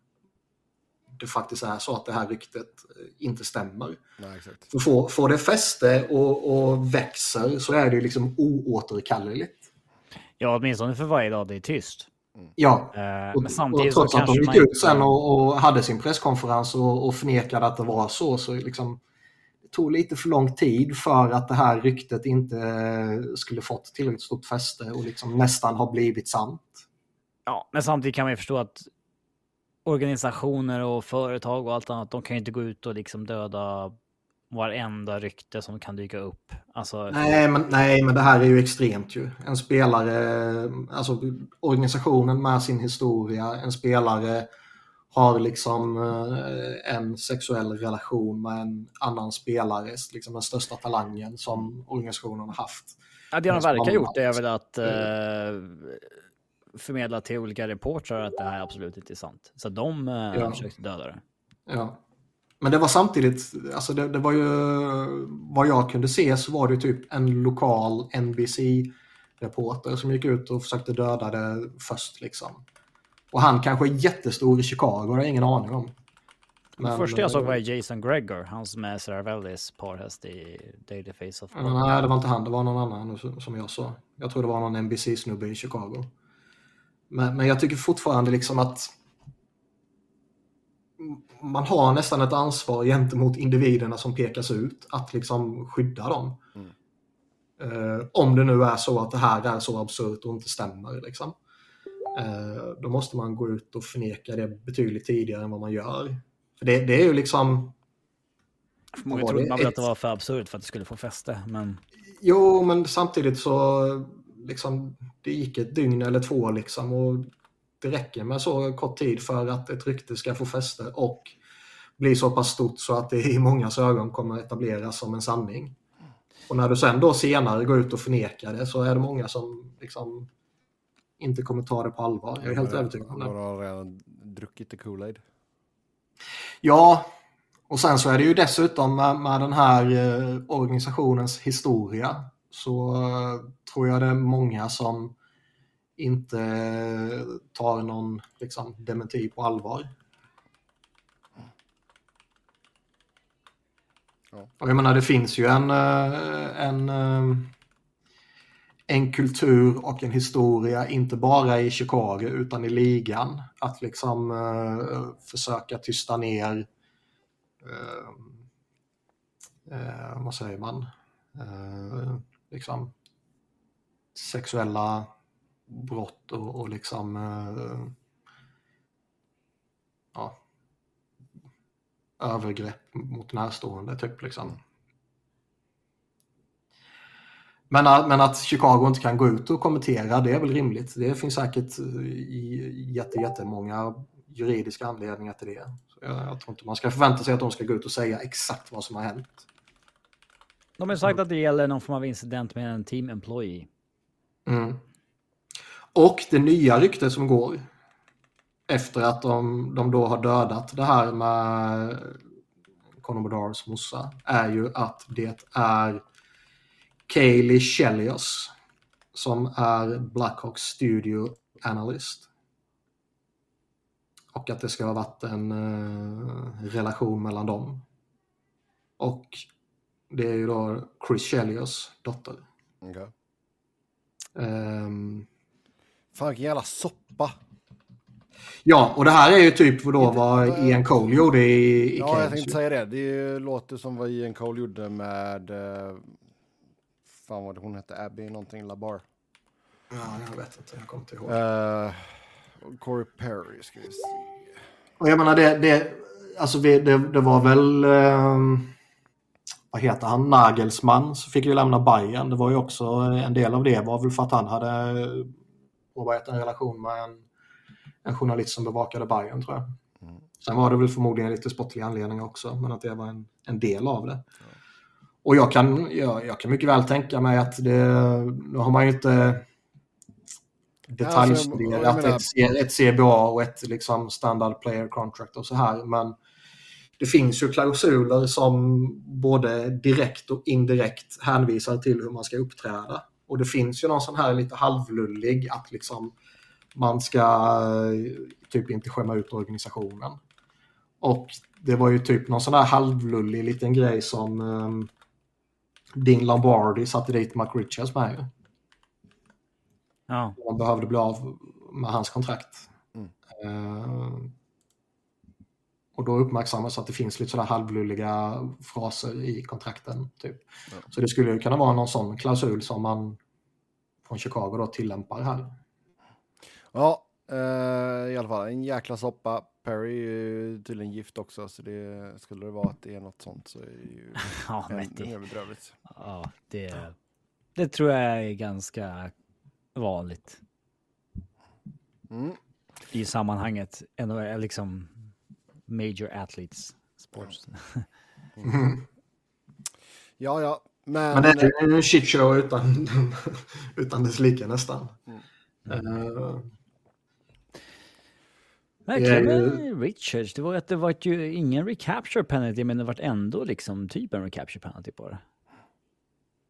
Speaker 3: det faktiskt är så att det här ryktet eh, inte stämmer.
Speaker 2: Nej, exakt.
Speaker 3: För får, får det fäste och, och växer så är det liksom oåterkalleligt.
Speaker 1: Ja, åtminstone för varje dag det är tyst.
Speaker 3: Ja,
Speaker 1: Eh,
Speaker 3: och,
Speaker 1: men samtidigt
Speaker 3: och trots
Speaker 1: så
Speaker 3: att de gick ut sen och, och hade sin presskonferens och, och förnekade att det var så, så liksom, det tog lite för lång tid för att det här ryktet inte eh, skulle fått tillräckligt stort fäste och liksom nästan ha blivit sant.
Speaker 1: Ja, men samtidigt kan man ju förstå att organisationer och företag och allt annat, de kan ju inte gå ut och liksom döda varenda rykte som kan dyka upp. Alltså,
Speaker 3: Nej men, nej, men det här är ju extremt ju. En spelare, alltså organisationen med sin historia, en spelare har liksom eh, en sexuell relation med en annan spelare, liksom den största talangen som organisationen har haft.
Speaker 1: ja, det de
Speaker 3: men som
Speaker 1: verkar
Speaker 3: har-
Speaker 1: gjort är väl att eh, förmedla till olika reportrar att det här absolut inte är sant. Så de eh,
Speaker 3: Ja.
Speaker 1: försökte döda det.
Speaker 3: Ja. Men det var samtidigt, alltså det, det var ju, vad jag kunde se så var det typ en lokal NBC-reporter som gick ut och försökte döda det först liksom. Och han kanske är jättestor i Chicago, det har jag ingen aning om.
Speaker 1: Det
Speaker 3: Men,
Speaker 1: första jag såg
Speaker 3: eh,
Speaker 1: var Jason Gregor, han som är Saravellis parhäst i Daily Face of
Speaker 3: Mm, Nej, det var inte han, det var någon annan som- jag sa. Jag tror det var någon NBC-snubbe i Chicago. Men, men jag tycker fortfarande liksom att man har nästan ett ansvar gentemot individerna som pekas ut att liksom skydda dem. Eh, om det nu är så att det här är så absurt och inte stämmer. Liksom. Eh, då måste man gå ut och förneka det betydligt tidigare än vad man gör. För det, det är ju liksom
Speaker 1: Många
Speaker 3: var
Speaker 1: trodde man väl att det var för absurt för att det skulle få fäste, men
Speaker 3: Jo, men samtidigt så liksom, det gick ett dygn eller två liksom och det räcker med så kort tid för att ett rykte ska få fäste och bli så pass stort så att det i mångas ögon kommer etableras som en sanning. Och när du sen då senare går ut och förnekar det så är det många som liksom inte kommer ta det på allvar. Jag är helt övertygad om det.
Speaker 2: Han har redan druckit the Kool-Aid.
Speaker 3: Ja, och sen så är det ju dessutom med, med den här eh, organisationens historia så eh, tror jag det är många som inte tar någon liksom, dementi på allvar.
Speaker 2: Ja.
Speaker 3: Och jag menar det finns ju en, eh, en, eh, en kultur och en historia, inte bara i Chicago utan i ligan, att liksom eh, försöka tysta ner eh, eh, vad säger man, liksom sexuella brott och, och liksom eh, ja, övergrepp mot närstående typ liksom. Men, att- men att Chicago inte kan gå ut och kommentera, det är väl rimligt. Det finns säkert eh, jätte, jättemånga juridiska anledningar till det. Så jag, jag tror inte man ska förvänta sig att de ska gå ut och säga exakt vad som har hänt.
Speaker 1: de har sagt att det gäller någon form av incident med en team employee.
Speaker 3: Mm. Och det nya ryktet som går efter att de, de då har dödat det här med Conor Bedars morsa är ju att det är Kaylee Chelios som är Blackhawks studio analyst. Och att det ska ha varit en eh, relation mellan dem. Och det är ju då Chris Chelios dotter.
Speaker 2: Okay.
Speaker 3: Ehm,
Speaker 2: Fan vilken jävla soppa.
Speaker 3: Ja, och det här är ju typ då vad Ian Cole gjorde i, i
Speaker 2: Ja, jag
Speaker 3: Canes
Speaker 2: tänkte säga det. Det låter som vad Ian Cole gjorde med... eh, Fan vad hon hette, Abby någonting Labar.
Speaker 3: Ja, jag vet inte, jag kommer inte ihåg.
Speaker 2: Uh, Corey Perry ska vi se.
Speaker 3: Och jag menar, det, det, alltså det, det var väl... ehm, vad heter han? Nagelsmann så fick ju lämna Bayern. Det var ju också en del av det var väl för att han hade påbörjat en relation med en, en journalist som bevakade Bayern tror jag. Sen var det väl förmodligen lite sportliga anledningar också, men att det var en, en del av det. Och jag kan, jag, jag kan mycket väl tänka mig att det, nu har man ju inte detaljstuderat
Speaker 2: menar-
Speaker 3: ett, ett CBA och ett liksom standard player contract och så här, men det finns ju klausuler som både direkt och indirekt hänvisar till hur man ska uppträda. Och det finns ju någon sån här lite halvlullig att liksom man ska eh, typ inte skämma ut organisationen. Och det var ju typ någon sån här halvlullig liten grej som um, Dean Lombardi satte dit Mark Richards med ju.
Speaker 1: Ja.
Speaker 3: Man behövde bli av med hans kontrakt.
Speaker 2: Mm.
Speaker 3: Eh, och då uppmärksammas att det finns lite sådär halvlulliga fraser i kontrakten. Typ.
Speaker 2: Ja.
Speaker 3: Så det skulle ju kunna vara någon sån klausul som man från Chicago då tillämpar här.
Speaker 2: Ja, eh, i alla fall en jäkla soppa. Perry är ju tydligen gift också, så det skulle det vara att det är något sånt så är det ju
Speaker 1: Ja, men
Speaker 2: ännu
Speaker 1: det,
Speaker 2: mer bedrövligt.
Speaker 1: ja, det, det tror jag är ganska vanligt
Speaker 2: Mm.
Speaker 1: i sammanhanget. NHL, liksom major athletes sports.
Speaker 2: Ja, ja, men...
Speaker 3: Men det är ju en shitshow utan, utan dess like nästan. Eh,
Speaker 1: Verkligen
Speaker 3: Det är
Speaker 1: med Richards. Det var att det var ju ingen recapture penalty, men det var ändå liksom typ en recapture penalty på det.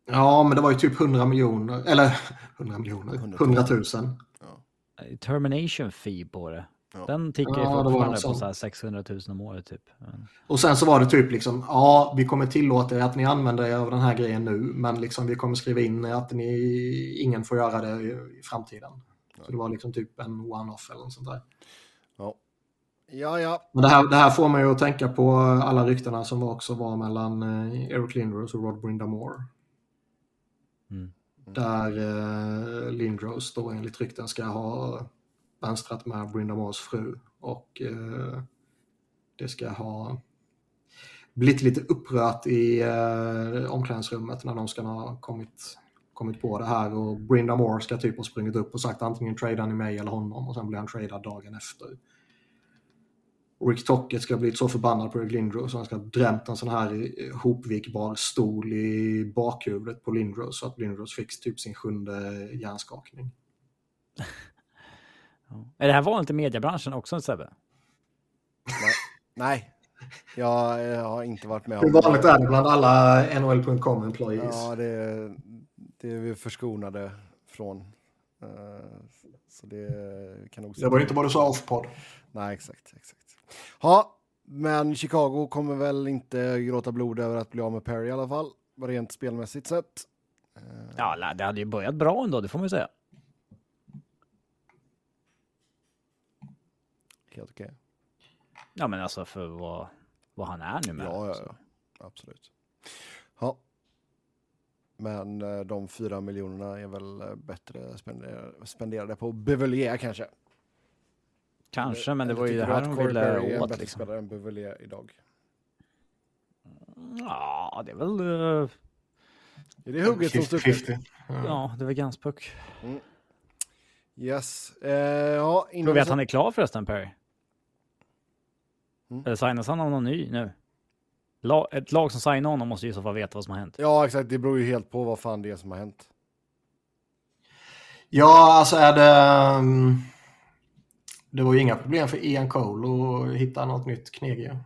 Speaker 3: ja, men det var ju typ 100 miljoner, eller 100 miljoner, 100 000.
Speaker 1: Eh, Termination fee på det.
Speaker 2: Ja.
Speaker 1: Den tickar ju
Speaker 3: Ja,
Speaker 1: fortfarande
Speaker 3: något
Speaker 1: på så här 600 000 om året typ.
Speaker 3: Och sen så var det typ liksom, ja, vi kommer tillåta er att ni använder er av den här grejen nu, men liksom vi kommer skriva in att ni, ingen får göra det i, framtiden. Så det var liksom typ en one-off eller något sånt där.
Speaker 2: Ja, ja. ja.
Speaker 3: Men det här, det här får mig att tänka på alla ryktena som också var mellan eh, Eric Lindros och Rod Brindamore.
Speaker 1: mm.
Speaker 3: Där eh, Lindros då enligt rykten ska ha vänstrat med Brinda Moores fru och eh, det ska ha blivit lite upprört i eh, omklädningsrummet när de ska ha kommit, kommit på det här och Brinda Moore ska typ ha sprungit upp och sagt antingen tradar ni mig eller honom och sen blir han tradad dagen efter. Rick Tocket ska ha blivit så förbannad på Eric Lindros så han ska ha drämt en sån här hopvikbar stol i bakhuvudet på Lindros så att Lindros fick typ sin sjunde hjärnskakning.
Speaker 1: Är det här vanligt i mediebranschen också Sebbe?
Speaker 2: Nej. Nej. Jag, jag har inte varit med
Speaker 3: Hur
Speaker 2: om
Speaker 3: vanligt är det bland alla NHL.com employees?
Speaker 2: Ja, det, det är vi förskonade från. Eh, Så det kan nog...
Speaker 3: Det var inte vad du sa off-podd.
Speaker 2: Nej, exakt, exakt. Ja, men Chicago kommer väl inte gråta blod över att bli av med Perry i alla fall, rent spelmässigt sett. Eh,
Speaker 1: Ja, det hade ju börjat bra ändå, det får man ju säga.
Speaker 2: Helt okej.
Speaker 1: Ja, men alltså för vad, vad han är nu med.
Speaker 2: Ja, ja,
Speaker 1: så.
Speaker 2: ja, absolut. Ja. Men eh, de fyra miljonerna är väl eh, bättre spenderade, spenderade på Bevelier kanske.
Speaker 1: Kanske, men det var ju det här de
Speaker 2: Corey Perry är
Speaker 1: ville
Speaker 2: en
Speaker 1: åt
Speaker 2: bättre
Speaker 1: liksom.
Speaker 2: spelare än Bevelier idag.
Speaker 1: Ja, det är väl... eh,
Speaker 2: Är det hugget som stucket?
Speaker 5: 50-50. Ja.
Speaker 1: Ja, det är väl Ganspuck.
Speaker 2: Yes. Eh, ja,
Speaker 1: Tror vi att han är klar förresten, Perry?
Speaker 2: Mm.
Speaker 1: Signas han av någon ny nu? La, ett lag som signar honom måste ju i så fall veta vad som har hänt.
Speaker 2: Ja, exakt. Det beror ju helt på vad fan det är som har hänt.
Speaker 3: Ja, alltså är det... um, Det var ju inga problem för Ian Cole att hitta något nytt kneg ju.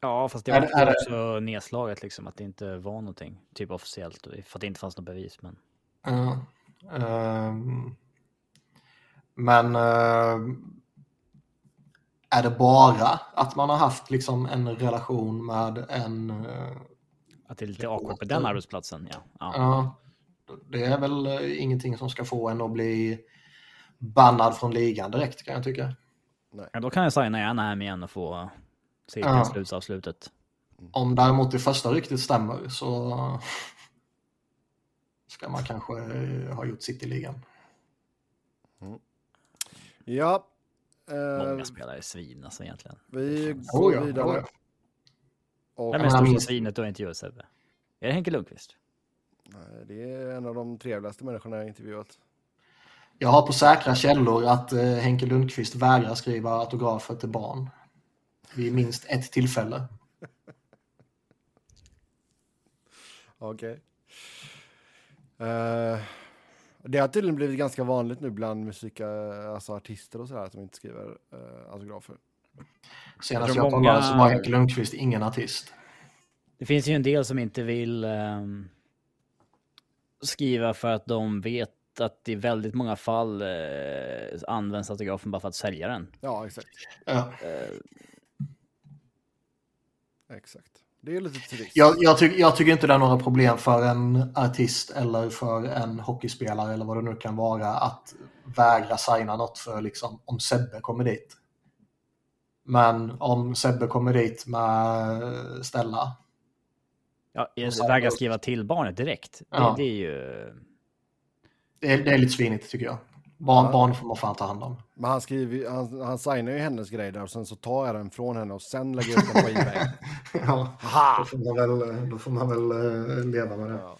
Speaker 1: Ja, fast det
Speaker 3: Är
Speaker 1: var
Speaker 3: det- är det-
Speaker 1: också nedslaget liksom, att det inte var någonting, typ officiellt, för att det inte fanns något bevis. Men
Speaker 3: Ja. Ehm, men ehm, är det bara att man har haft liksom en relation med en... eh,
Speaker 1: att det är lite awkward på den arbetsplatsen, ja. ja.
Speaker 3: ja, det är väl eh, ingenting som ska få en att bli bannad från ligan direkt kan jag tycka.
Speaker 1: ja då kan jag signa gärna hem igen och få se
Speaker 3: Ja.
Speaker 1: ja. slutsavslutet.
Speaker 3: Om däremot det första ryktet stämmer så ska man kanske ha gjort sitt i ligan.
Speaker 2: Ja. Eh,
Speaker 1: Många spelare är svin alltså egentligen.
Speaker 2: vi
Speaker 3: Oh
Speaker 2: går
Speaker 3: ja,
Speaker 2: vidare.
Speaker 3: oh ja.
Speaker 2: Och,
Speaker 1: är
Speaker 3: men
Speaker 1: största
Speaker 3: minst-
Speaker 1: svinet du har intervjuat Sebbe? Är det Henke Lundqvist?
Speaker 2: Nej, det är en av de trevligaste människorna jag intervjuat.
Speaker 3: Jag har på säkra källor att eh, Henke Lundqvist vägrar skriva autografer till barn. Vid minst ett tillfälle.
Speaker 2: Okej. Eh, det har tydligen blivit ganska vanligt nu bland musik, eh, alltså artister och sådär, att de inte skriver uh, autografer.
Speaker 3: Senast
Speaker 1: Jag
Speaker 3: jag,
Speaker 1: tror
Speaker 3: kollade
Speaker 1: många-
Speaker 3: så var Henke Lundqvist ingen artist.
Speaker 1: Det finns ju en del som inte vill ehm, skriva för att de vet att i väldigt många fall eh, används autografen bara för att sälja den.
Speaker 2: Ja, exakt.
Speaker 3: Ja.
Speaker 2: exakt. Det är lite trist.
Speaker 3: Jag, jag, tycker- jag tycker inte det är några problem för en artist eller för en hockeyspelare eller vad det nu kan vara att vägra signa något för liksom om Sebbe kommer dit. Men om Sebbe kommer dit med Stella.
Speaker 1: Ja, vägrar skriva till barnet direkt. Det,
Speaker 3: Ja.
Speaker 1: det är ju...
Speaker 3: Det är, det är lite svinigt tycker jag. Barn,
Speaker 2: Ja.
Speaker 3: barn får man fan ta hand om.
Speaker 2: Men han, skriver, han, han signar ju hennes grej där och sen så tar jag den från henne och sen lägger jag upp den på Ebay.
Speaker 3: Ja, då får man väl, då får man väl eh, leva med det.
Speaker 2: Ja.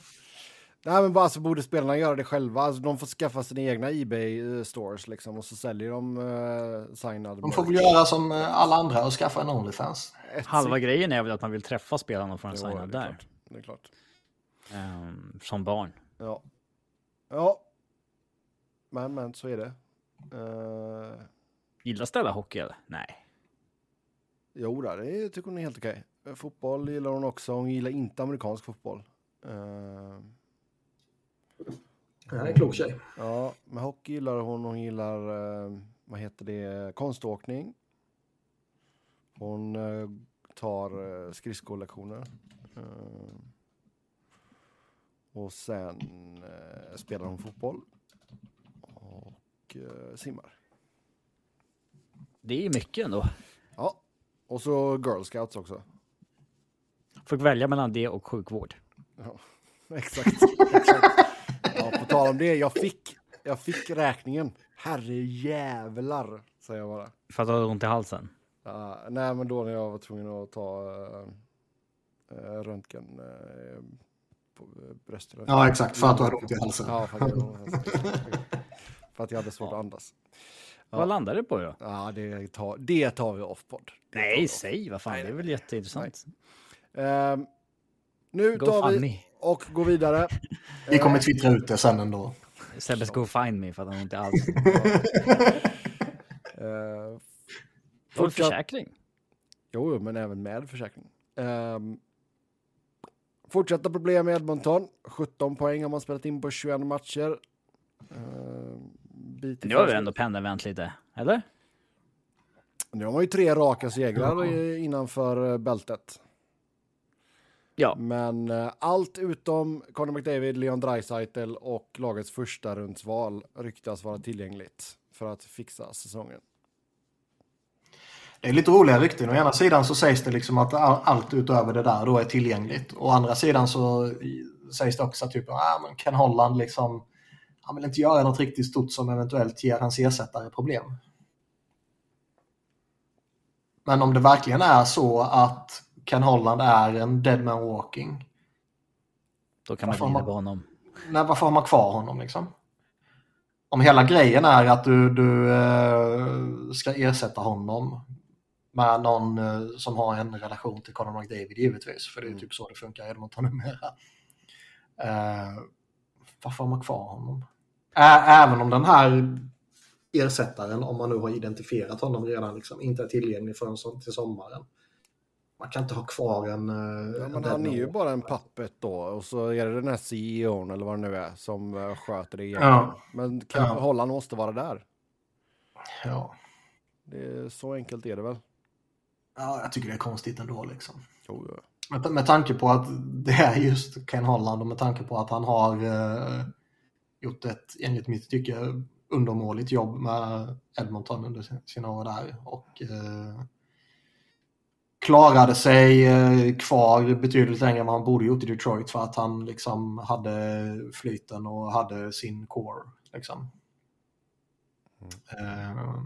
Speaker 2: Nej men bara så borde spelarna göra det själva. Alltså, de får skaffa sina egna Ebay-stores liksom och så säljer de uh, signad.
Speaker 3: De får väl göra som eh, alla andra och skaffa en Onlyfans.
Speaker 1: Halva grejen är väl att man vill träffa spelarna och få en signad där.
Speaker 2: klart. Det är klart.
Speaker 1: Ehm, som barn.
Speaker 2: Ja. Ja. Men men så är det. Uh,
Speaker 1: Gillar Stella hockey eller? Nej.
Speaker 2: jo, det tycker hon är helt okej. Fotboll gillar hon också. Hon gillar inte amerikansk fotboll. Eh,
Speaker 3: Det är en klok tjej.
Speaker 2: Ja, men hockey gillar hon. Hon gillar, eh, vad heter det, konståkning. Hon eh, tar skridskollektioner. Eh, och sen spelar hon fotboll. Och eh, simmar.
Speaker 1: Det är ju mycket ändå.
Speaker 2: Ja, och så Girl Scouts också.
Speaker 1: Fick välja mellan det och sjukvård.
Speaker 2: Exakt. exakt. Ja, på tal om det, jag fick, jag fick räkningen. Herre jävlar, säger jag bara.
Speaker 1: För att du har ont i halsen.
Speaker 2: Ja, nej, men då när jag var tvungen att ta uh, röntgen uh, på uh, bröströntgen.
Speaker 3: Ja, exakt. För att du hade ont i halsen.
Speaker 2: Ja, för för att jag hade svårt att andas. Ja.
Speaker 1: Vad landar det på då?
Speaker 2: Ja, det tar, det tar vi off-podd.
Speaker 1: Nej,
Speaker 2: off.
Speaker 1: säg vad fan.
Speaker 2: Nej,
Speaker 1: Det är väl jätteintressant.
Speaker 2: Ehm, nu
Speaker 1: Go
Speaker 2: tar vi
Speaker 1: me.
Speaker 2: och går vidare.
Speaker 3: Vi kommer twittra ut det sen ändå.
Speaker 1: Sebbes go find me för att han har ont i halsen.
Speaker 2: Uh,
Speaker 1: Får du försäkring?
Speaker 2: Jo, jo, men även med försäkring. Um, fortsatta problem med Edmonton. 17 poäng har man spelat in på 21 matcher. Uh, bit
Speaker 1: Nu har vi ändå pendelvänt lite. Eller?
Speaker 2: Nu har man ju tre raka segrar i- innanför eh, bältet.
Speaker 1: Ja.
Speaker 2: Men eh, allt utom Conor McDavid, Leon Draisaitl och lagets första rundsval ryktas vara tillgängligt för att fixa säsongen.
Speaker 3: Det är lite roliga rykten. Å ena sidan så sägs det liksom att all- allt utöver det där då är tillgängligt. Å andra sidan så sägs det också typ ah, men Ken Holland liksom han vill inte göra något riktigt stort som eventuellt ger hans ersättare problem. Men om det verkligen är så att Ken Holland är en dead man walking.
Speaker 1: Då kan man glida på honom.
Speaker 3: Nej, varför har man kvar honom liksom? Om hela grejen är att du, du eh, ska ersätta honom med någon eh, som har en relation till Conor McDavid givetvis, för det är
Speaker 2: Mm.
Speaker 3: typ så det funkar i Edmonton numera. Eh, varför har man kvar honom? Även om den här ersättaren, om man nu har identifierat honom redan, liksom, inte är tillgänglig förrän som, till sommaren. Man kan inte ha kvar en... eh,
Speaker 2: Ja,
Speaker 3: en
Speaker 2: men han är
Speaker 3: man
Speaker 2: ju bara en pappet då och så är det den här CEOn eller vad det nu är som eh, sköter det igen.
Speaker 3: Ja.
Speaker 2: Men kan,
Speaker 3: Ja.
Speaker 2: Holland måste vara där.
Speaker 3: Ja.
Speaker 2: Det är, så enkelt är det väl?
Speaker 3: ja, jag tycker det är konstigt ändå liksom.
Speaker 2: Jo, ja.
Speaker 3: Med, med tanke på att det är just Ken Holland och med tanke på att han har eh, gjort ett, enligt mitt tycke, undermåligt jobb med Edmonton under sina år där. Och eh, klarade sig eh, kvar betydligt längre än vad han borde gjort i Detroit för att han liksom hade flyten och hade sin core. Liksom. Eh,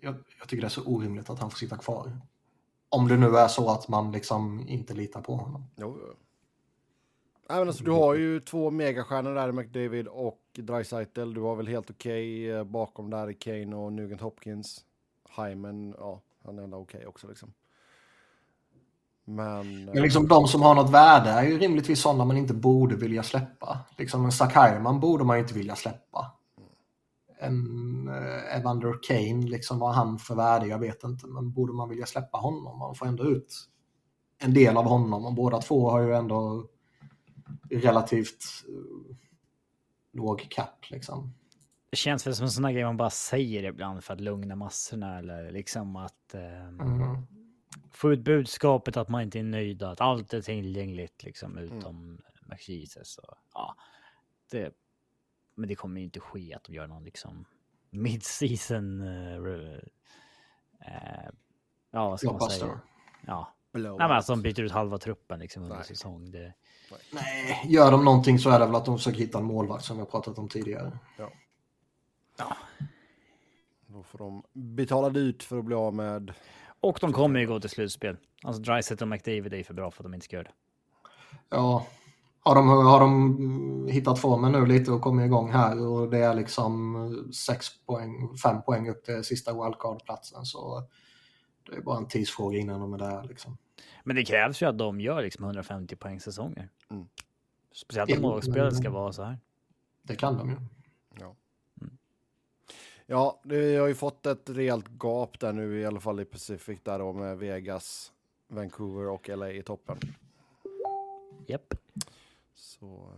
Speaker 3: jag, jag tycker det är så orimligt att han får sitta kvar. Om det nu är så att man liksom inte litar på honom.
Speaker 2: Jo. Nej, men alltså, du har ju två megastjärnor där, McDavid och Dreisaitl. Du har väl helt okej okay, bakom där i Kane och Nugent Hopkins. Hyman, ja, han är ändå okej också liksom. Men...
Speaker 3: Eh, men liksom de som har något värde är ju rimligtvis sådana man inte borde vilja släppa. Liksom en Zach Hyman borde man ju inte vilja släppa. En eh, Evander Kane, liksom vad han för värde, jag vet inte. Men borde man vilja släppa honom? Man får ändå ut en del av honom och båda två har ju ändå relativt uh, låg cap liksom.
Speaker 1: Det känns väl som en sån här grej man bara säger ibland för att lugna massorna eller liksom att eh,
Speaker 3: Mm.
Speaker 1: få ut budskapet att man inte är nöjd, att allt är tillgängligt liksom utom mm. Max Jesus. Och, ja, det, men det kommer ju inte ske att de gör någon liksom mid-season. Uh, uh, ja, vad ska man säga? Ja, Nej, men alltså de byter ut halva truppen liksom under Nej. säsong. Det...
Speaker 3: Nej, gör de någonting så är det väl att de försöker hitta en målvakt som vi har pratat om tidigare.
Speaker 2: Ja. ja. Då får de betala dyrt för att bli av med...
Speaker 1: Och de kommer ju gå till slutspel. Alltså Dryset och McDavid är för bra för att de inte ska göra det.
Speaker 3: Ja, har de, har de hittat formen nu lite och kommit igång här och det är liksom sex poäng, fem poäng upp till sista wildcard-platsen så det är bara en tidsfråga innan de är där. Liksom.
Speaker 1: Men det krävs ju att de gör liksom 150 poäng säsonger. Mm. Speciellt om målvaktsspelet ska vara så här.
Speaker 3: Det kan de ju.
Speaker 2: Ja. Mm. Ja, det har ju fått ett rejält gap där nu i alla fall i Pacific där då med Vegas, Vancouver och LA i toppen.
Speaker 1: Japp.
Speaker 2: Så,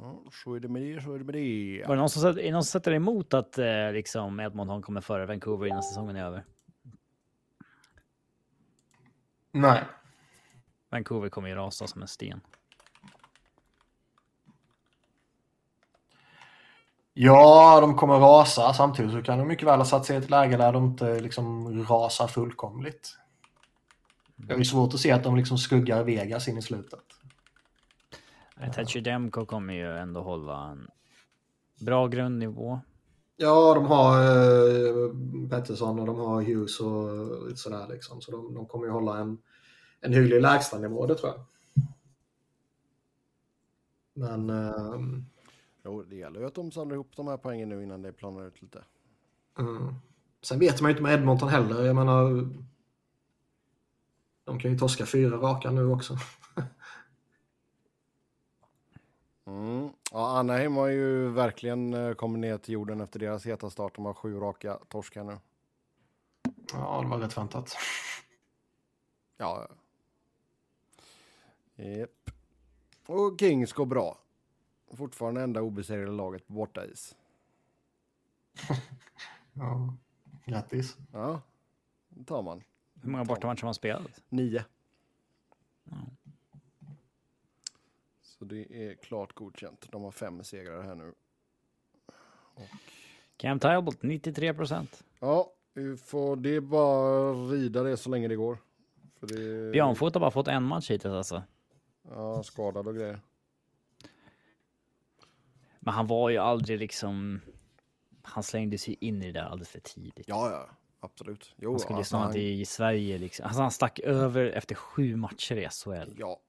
Speaker 2: ja, så är det med det, så är det med det.
Speaker 1: Var det någon som, är någon som sätter emot att eh, liksom Edmonton kommer före Vancouver innan säsongen är över?
Speaker 3: Nej.
Speaker 1: Vancouver kommer ju rasa som en sten.
Speaker 3: Ja, de kommer rasa. Samtidigt så kan de mycket väl ha satt sig i ett läge där de inte liksom rasar fullkomligt. Det är ju svårt att se att de liksom skuggar Vegas in i slutet.
Speaker 1: Tetcher Demko kommer ju ändå hålla en bra grundnivå.
Speaker 3: Ja, de har eh, Pettersson och de har Hughes och lite sådär liksom. Så de, de kommer ju hålla en, en hygglig lägstanivå, det tror jag. Men... Eh,
Speaker 2: jo, det gäller ju att de samlar ihop de här poängen nu innan det planar ut lite.
Speaker 3: Mm. Sen vet man ju inte med Edmonton heller. Jag menar... De kan ju torska fyra raka nu också.
Speaker 2: Mm. Ja, Anaheim har ju verkligen eh, kommit ner till jorden efter deras heta start. De har sju raka torskar nu.
Speaker 3: Ja, det var rätt väntat.
Speaker 2: Ja. Japp. Och Kings går bra. Fortfarande enda obesegrade laget på bortais.
Speaker 3: ja, grattis.
Speaker 2: Ja, det tar man.
Speaker 1: Hur många bortamatcher har man spelat?
Speaker 2: Nio. Ja. Så det är klart godkänt. De har fem segrar här nu.
Speaker 1: Och... Cam Talbot 93 procent.
Speaker 2: Ja, vi får, det är bara rida det så länge det går.
Speaker 1: För det... Björnfot har bara fått en match hittills alltså.
Speaker 2: Ja, skadad och grejer.
Speaker 1: Men han var ju aldrig liksom... Han slängde sig in i det där alldeles för tidigt.
Speaker 2: Ja, ja. Absolut.
Speaker 1: Jo, han skulle alltså, snart han... i Sverige liksom. Alltså han stack över efter sju matcher i SHL.
Speaker 2: Ja,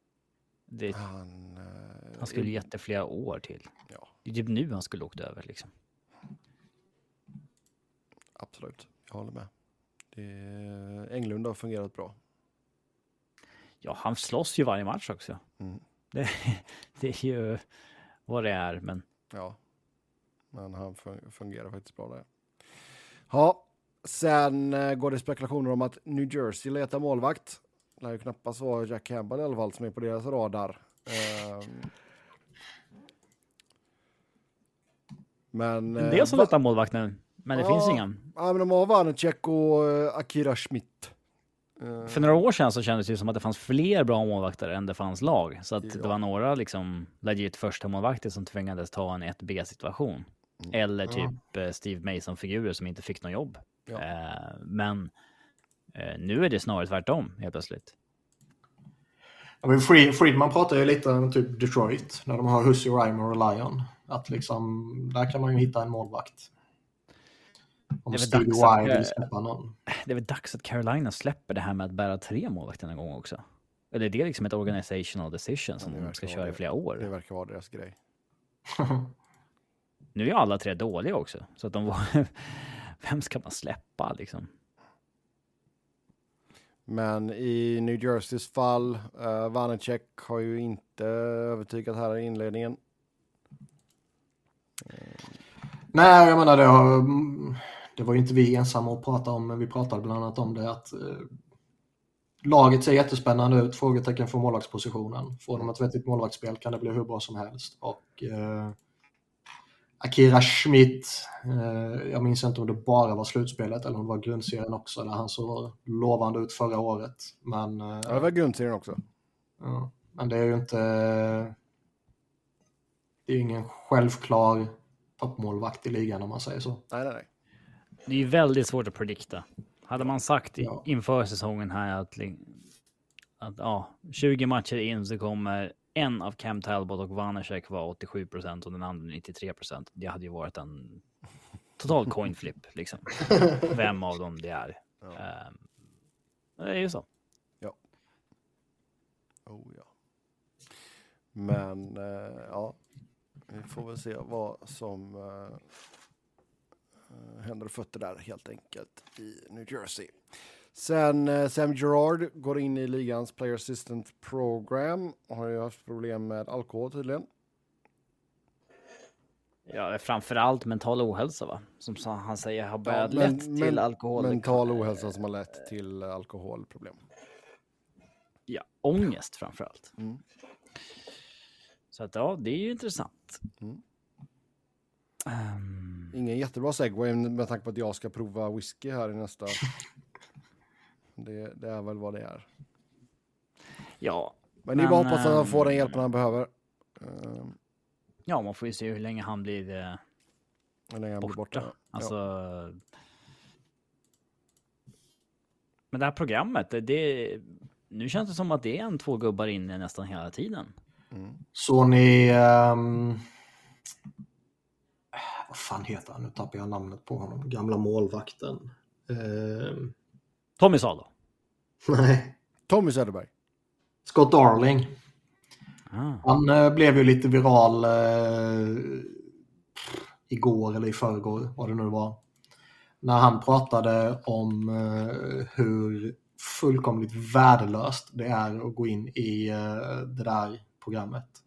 Speaker 1: det, han, uh, han skulle gett det flera år till.
Speaker 2: Ja.
Speaker 1: Det är typ nu han skulle åkt över liksom.
Speaker 2: Absolut, jag håller med. Det, Englund har fungerat bra.
Speaker 1: Ja, han slåss ju varje match också. Mm. Det, det, är ju vad det är, men.
Speaker 2: Ja, men han fungerar faktiskt bra där. Ja, sen eh, går det spekulationer om att New Jersey letar målvakt lär ju knappast vara Jack Campbell i alla fall som är på deras radar. Um, men...
Speaker 1: Det är som letar målvakt nu, men det ja, finns ingen.
Speaker 2: Ja, men de har Vanecek och uh, Akira Schmidt.
Speaker 1: Uh, För några år sedan så kändes det som att det fanns fler bra målvakter än det fanns lag. Så att ja. det var några liksom legit första målvakter som tvingades ta en 1B situation. Mm. Eller typ ja. Steve Mason-figurer som inte fick något jobb. Ja. Uh, men Eh, nu är det snarare tvärtom helt plötsligt.
Speaker 3: Ja, men Friedman pratar ju lite om typ Detroit, när de har Hussey, Reimer och Lion. Att liksom, där kan man ju hitta en målvakt. Om Stevie Wild vill släppa någon.
Speaker 1: Det är väl dags att Carolina släpper det här med att bära tre målvakter en gång också. Eller är det liksom ett organizational decision som ja, de ska köra i flera år?
Speaker 2: Det verkar vara deras grej.
Speaker 1: nu är alla tre dåliga också, så att de var... Vem ska man släppa liksom?
Speaker 2: Men i New Jerseys fall, uh, Vanecek har ju inte övertygat här i inledningen.
Speaker 3: Nej, jag menar det har, det var ju inte vi ensamma att prata om, men vi pratade bland annat om det att eh, laget ser jättespännande ut, frågetecken för målvaktspositionen. Får de ett vettigt målvaktsspel kan det bli hur bra som helst. Och eh, Akira Schmidt, eh, jag minns inte om det bara var slutspelet eller om det var grundserien också, där han såg lovande ut förra året. Men, eh,
Speaker 2: Ja, det var grundserien också.
Speaker 3: ja, men det är ju inte... Det är ingen självklar toppmålvakt i ligan om man säger så.
Speaker 2: Nej, nej, nej.
Speaker 1: Det är ju väldigt svårt att predikta. Hade man sagt
Speaker 3: Ja.
Speaker 1: inför säsongen här att, att ja, 20 matcher in så kommer en av Cam Talbot och Vanacek vara 87 procent och den andra 93 procent. Det hade ju varit en total coin flip liksom. Vem av dem det är.
Speaker 2: Ja.
Speaker 1: Ehm, det är ju så.
Speaker 2: Oh, ja. Men eh, ja, vi får väl se vad som eh, händer och fötter där helt enkelt i New Jersey. Sen eh, Sam Gerard går in i ligans Player Assistant Program och har ju haft problem med alkohol tydligen.
Speaker 1: Ja, framför allt mental ohälsa va? Som han säger har börjat
Speaker 2: men-
Speaker 1: lätt till
Speaker 2: men-
Speaker 1: alkohol.
Speaker 2: Mental ohälsa som har lett till alkoholproblem.
Speaker 1: Ja, ångest framför allt.
Speaker 2: Mm.
Speaker 1: Så att ja, det är ju intressant.
Speaker 2: Mm.
Speaker 1: Ehm,
Speaker 2: Ingen jättebra segway med tanke på att jag ska prova whisky här i nästa. Det, det är väl vad det är.
Speaker 1: ja,
Speaker 2: Men det är bara att
Speaker 1: Men,
Speaker 2: hoppas att han får den
Speaker 1: ehm,
Speaker 2: hjälpen han behöver. Ehm,
Speaker 1: ja, man får ju se hur länge han blir eh,
Speaker 2: hur länge han blir
Speaker 1: borta.
Speaker 2: borta.
Speaker 1: Alltså.
Speaker 2: Ja.
Speaker 1: Men det här programmet, det, det, nu känns det som att det är en två gubbar inne nästan hela tiden.
Speaker 2: Mm.
Speaker 3: Så ni... ehm, vad fan heter han? Nu tappar jag namnet på honom. Gamla målvakten. Ehm,
Speaker 1: Tommy Salo.
Speaker 3: nej,
Speaker 2: Tommy Söderberg.
Speaker 3: Scott Darling.
Speaker 1: Ah.
Speaker 3: Han eh, blev ju lite viral eh, igår eller i förrgår, vad det nu var. När han pratade om eh, hur fullkomligt värdelöst det är att gå in i eh, det där programmet.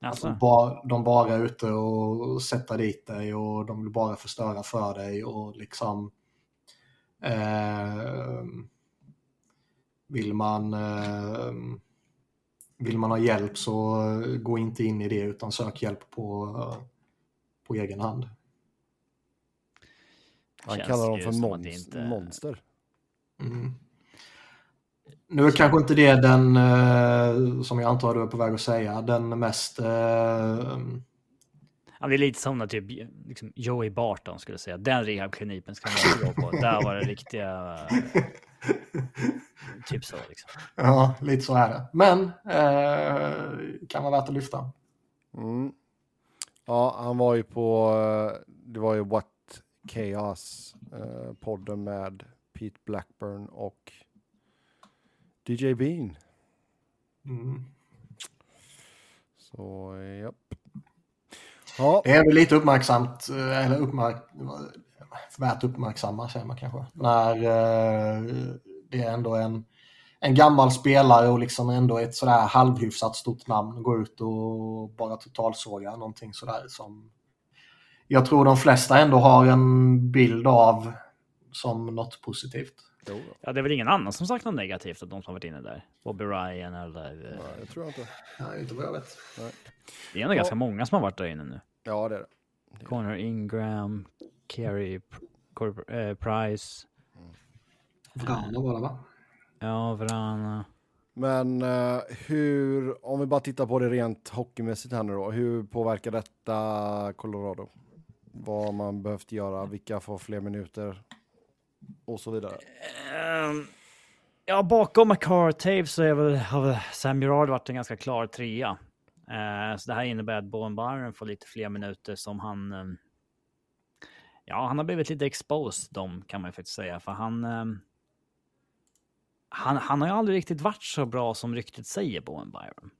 Speaker 1: Alltså,
Speaker 3: Ba, de bara är ute och sätter dit dig och de vill bara förstöra för dig och liksom eh, vill man eh, vill man ha hjälp så gå inte in i det utan sök hjälp på, på egen hand.
Speaker 2: Han kallar dem för
Speaker 1: som att
Speaker 2: mons
Speaker 1: det inte-
Speaker 2: monster.
Speaker 3: Mm. Nu är kanske inte det den, eh, som jag antar du är på väg att säga, den mest eh,
Speaker 1: ja, det är lite som när typ liksom Joey Barton skulle säga. Den rehabkliniken ska man gå på. Där var det riktiga... typ så liksom.
Speaker 3: Ja, lite så är det. Men eh, kan vara värt att lyfta.
Speaker 2: Mm. Ja, han var ju på, eh, det var ju What Chaos, eh, podden med Pete Blackburn och DJ Bean.
Speaker 3: Mm.
Speaker 2: Så, eh, japp. Ja,
Speaker 3: Det är väl lite uppmärksamt, eh, eller uppmärk värt uppmärksamma säger man kanske. När eh, det är ändå en, en gammal spelare och liksom ändå ett sådär halvhyfsat stort namn går ut och bara totalsågar någonting sådär som jag tror de flesta ändå har en bild av som något positivt.
Speaker 2: Jo.
Speaker 1: Ja, det är väl ingen annan som sagt något negativt av de som varit inne där. Bobby Ryan eller... eh,
Speaker 2: Nej, det tror jag inte.
Speaker 3: Nej, inte vad jag vet.
Speaker 1: Det är ändå ganska många som har varit där inne nu.
Speaker 2: Ja, det är det.
Speaker 1: Connor Ingram, Cor- eh, Price,
Speaker 3: Vrana var det va?
Speaker 1: ja, Vrana.
Speaker 2: Men eh, hur, om vi bara tittar på det rent hockeymässigt här nu då, hur påverkar detta Colorado? Vad man behövt göra, vilka får fler minuter och så vidare.
Speaker 1: Ehm, ja, bakom McCarr så är väl, har väl Sam Gerard varit en ganska klar trea. Ehm, så det här innebär att Bowen Byron får lite fler minuter som han... Ehm, ja, han har blivit lite exposed dem kan man ju faktiskt säga, för han... han, han har ju aldrig riktigt varit så bra som ryktet säger, Bowen Byron.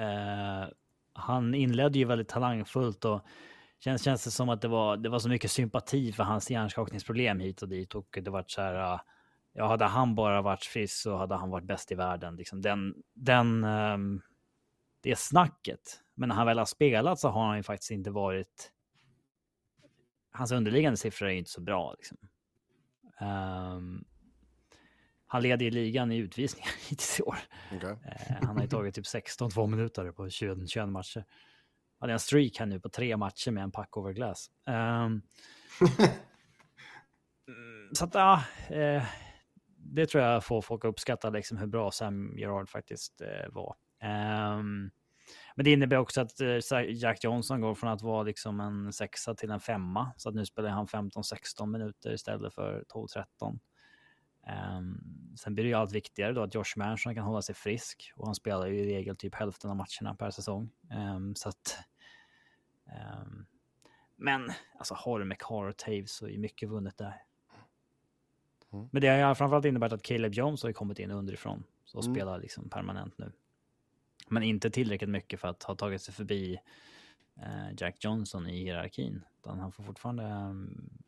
Speaker 1: Uh, han inledde ju väldigt talangfullt och känns, känns det som att det var, det var så mycket sympati för hans hjärnskakningsproblem hit och dit och det var så här. äh, Ja, hade han bara varit frisk så hade han varit bäst i världen. Liksom den, den, ehm, det snacket. Men när han väl har spelat så har han ju faktiskt inte varit. hans underliggande siffror är inte så bra. Liksom. Um, han leder i ligan i utvisningar hittills i år.
Speaker 2: Okay.
Speaker 1: Uh, han har ju tagit typ 16 två minuter på 21, 21 matcher. Är en streak här nu på tre matcher med en pack over glass. Um, så att ja, uh, det tror jag får folk att uppskatta liksom hur bra Sam Gerard faktiskt uh, var. Um, men det innebär också att Jack Johnson går från att vara liksom en sexa till en femma. Så att nu spelar han 15-16 minuter istället för 12-13. Um, sen blir det ju allt viktigare då att Josh Manson kan hålla sig frisk och han spelar ju i regel typ hälften av matcherna per säsong. Um, så att. Um, men alltså har du McCarr och Taves så är mycket vunnet där. Mm. Men det har framförallt inneburit att Caleb Jones har kommit in underifrån och mm. spelar liksom permanent nu. Men inte tillräckligt mycket för att ha tagit sig förbi eh, Jack Johnson i hierarkin. Utan han får fortfarande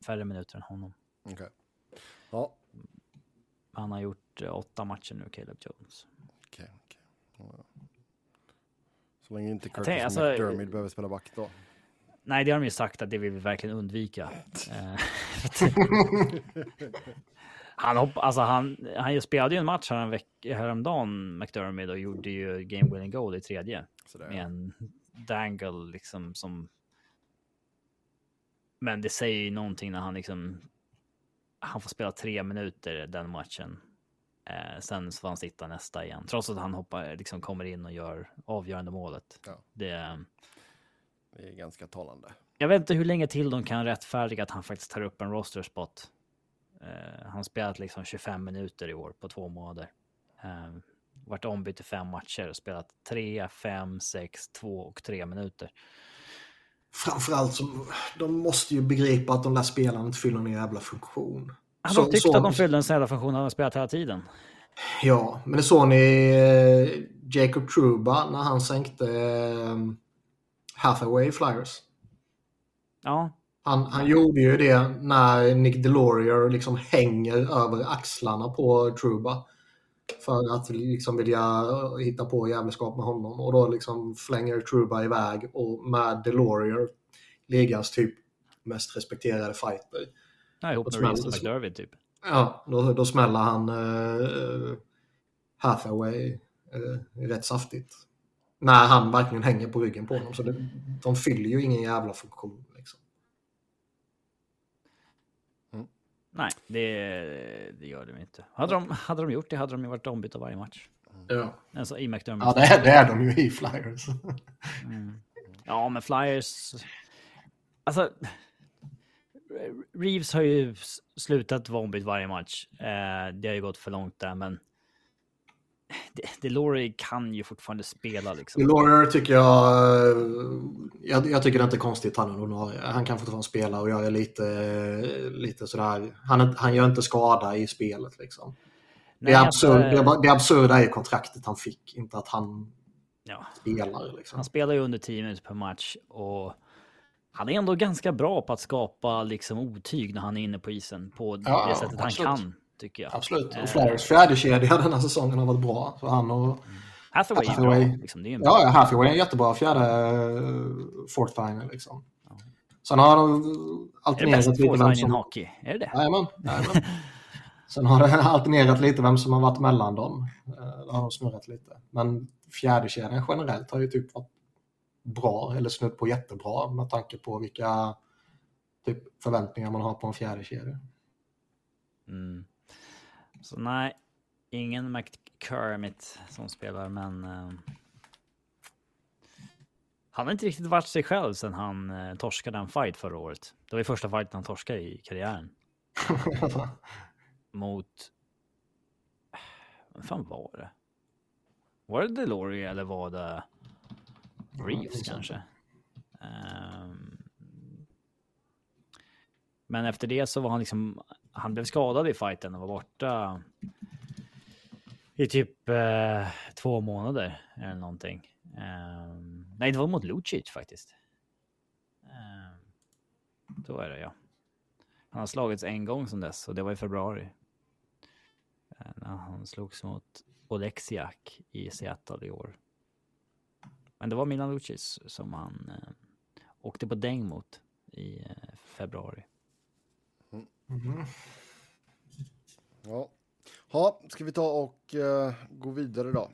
Speaker 1: färre minuter än honom.
Speaker 2: Okay. Ja,
Speaker 1: han har gjort eh, åtta matcher nu, Caleb Jones.
Speaker 2: Okay, okay. Ja. Så länge inte Curtis alltså, McDermott behöver spela back då.
Speaker 1: Nej, det har de ju sagt att det vill vi verkligen undvika. Eh, han, hopp, alltså han, han spelade ju en match här en veck, häromdagen, McDermott, och gjorde ju game winning goal i tredje. Sådär. Med en dangle liksom som... Men det säger ju någonting när han liksom han får spela tre minuter den matchen. Eh, sen får han sitta nästa igen, trots att han hoppar, liksom kommer in och gör avgörande målet. Ja. Det,
Speaker 2: det är ganska talande.
Speaker 1: Jag vet inte hur länge till de kan rättfärdiga att han faktiskt tar upp en roster spot. Eh, han spelat liksom 25 minuter i år på två månader. Eh, varit ombytt i fem matcher och spelat tre, fem, sex, två och tre minuter
Speaker 3: framförallt som, de måste ju begripa att de där spelarna inte fyller någon jävla funktion.
Speaker 1: Han de tyckte så, att de fyllde en jävla funktion när de spelat hela tiden.
Speaker 3: Ja, men det såg ni eh, Jacob Truba när han sänkte eh, Hathaway Flyers?
Speaker 1: Ja.
Speaker 3: Han, han gjorde ju det när Nick Delorier liksom hänger över axlarna på Truba för att liksom vilja hitta på jävelskap med honom. Och då liksom flänger Truba iväg och med Delorier, ligans typ mest respekterade fighter.
Speaker 1: Ja, ihop med Reese McDervid typ.
Speaker 3: Ja, då, då smäller han uh, Hathaway uh, rätt saftigt. När han verkligen hänger på ryggen på honom. Så det, de fyller ju ingen jävla funktion.
Speaker 1: Nej, det, det gör de inte. Hade de, hade de gjort det hade de ju varit ombytta varje match.
Speaker 3: Ja.
Speaker 1: Alltså i McDermott.
Speaker 3: Ja, det är, det är de ju i Flyers.
Speaker 1: Mm. Ja, men Flyers... Alltså... Reeves har ju slutat vara ombytt varje match. Eh, det har ju gått för långt där, men Delory kan ju fortfarande spela. Liksom.
Speaker 3: Delory tycker jag, jag, jag, tycker det är inte konstigt han är ordinarie. Han kan fortfarande spela och jag är lite, lite sådär, han, han gör inte skada i spelet liksom. Nej, det, är absurd, det, det absurda är kontraktet han fick, inte att han ja. spelar. Liksom.
Speaker 1: Han spelar ju under 10 minuter per match och han är ändå ganska bra på att skapa liksom otyg när han är inne på isen på ja, det sättet absolut. han kan tycker jag.
Speaker 3: Absolut. Och Flyers fjärdekedja den här säsongen har varit bra. Så han och.
Speaker 1: Hathaway, Hathaway är bra. Liksom, är
Speaker 3: ja, ja, Hathaway är en jättebra fjärde uh, fourth liner liksom. Ja. Sen har de alternerat
Speaker 1: lite vem som... hockey? Är det det?
Speaker 3: Jajamän. Sen har det alternerat lite vem som har varit mellan dem. Eh, det har de snurrat lite. Men fjärdekedjan generellt har ju typ varit bra eller snudd på jättebra med tanke på vilka typ förväntningar man har på en fjärdekedja.
Speaker 1: Mm. Så nej, ingen McCormitt som spelar, men... Uh, han har inte riktigt varit sig själv sen han uh, torskade en fight förra året. Det var ju första fighten han torskade i karriären. Mot... Vad fan var det? Var det Delory eller var det Reeves kanske? Um, men efter det så var han liksom han blev skadad i fighten och var borta i typ eh, två månader eller någonting. Um, nej, det var mot Lucic faktiskt. Um, så är det ja. Han har slagits en gång sedan dess och det var i februari. Uh, när han slogs mot Oleksiak i Seattle i år. Men det var Milan Lucic som han uh, åkte på däng mot i uh, februari.
Speaker 3: Mm.
Speaker 2: Ja. Ha, ska vi ta och eh, gå vidare då?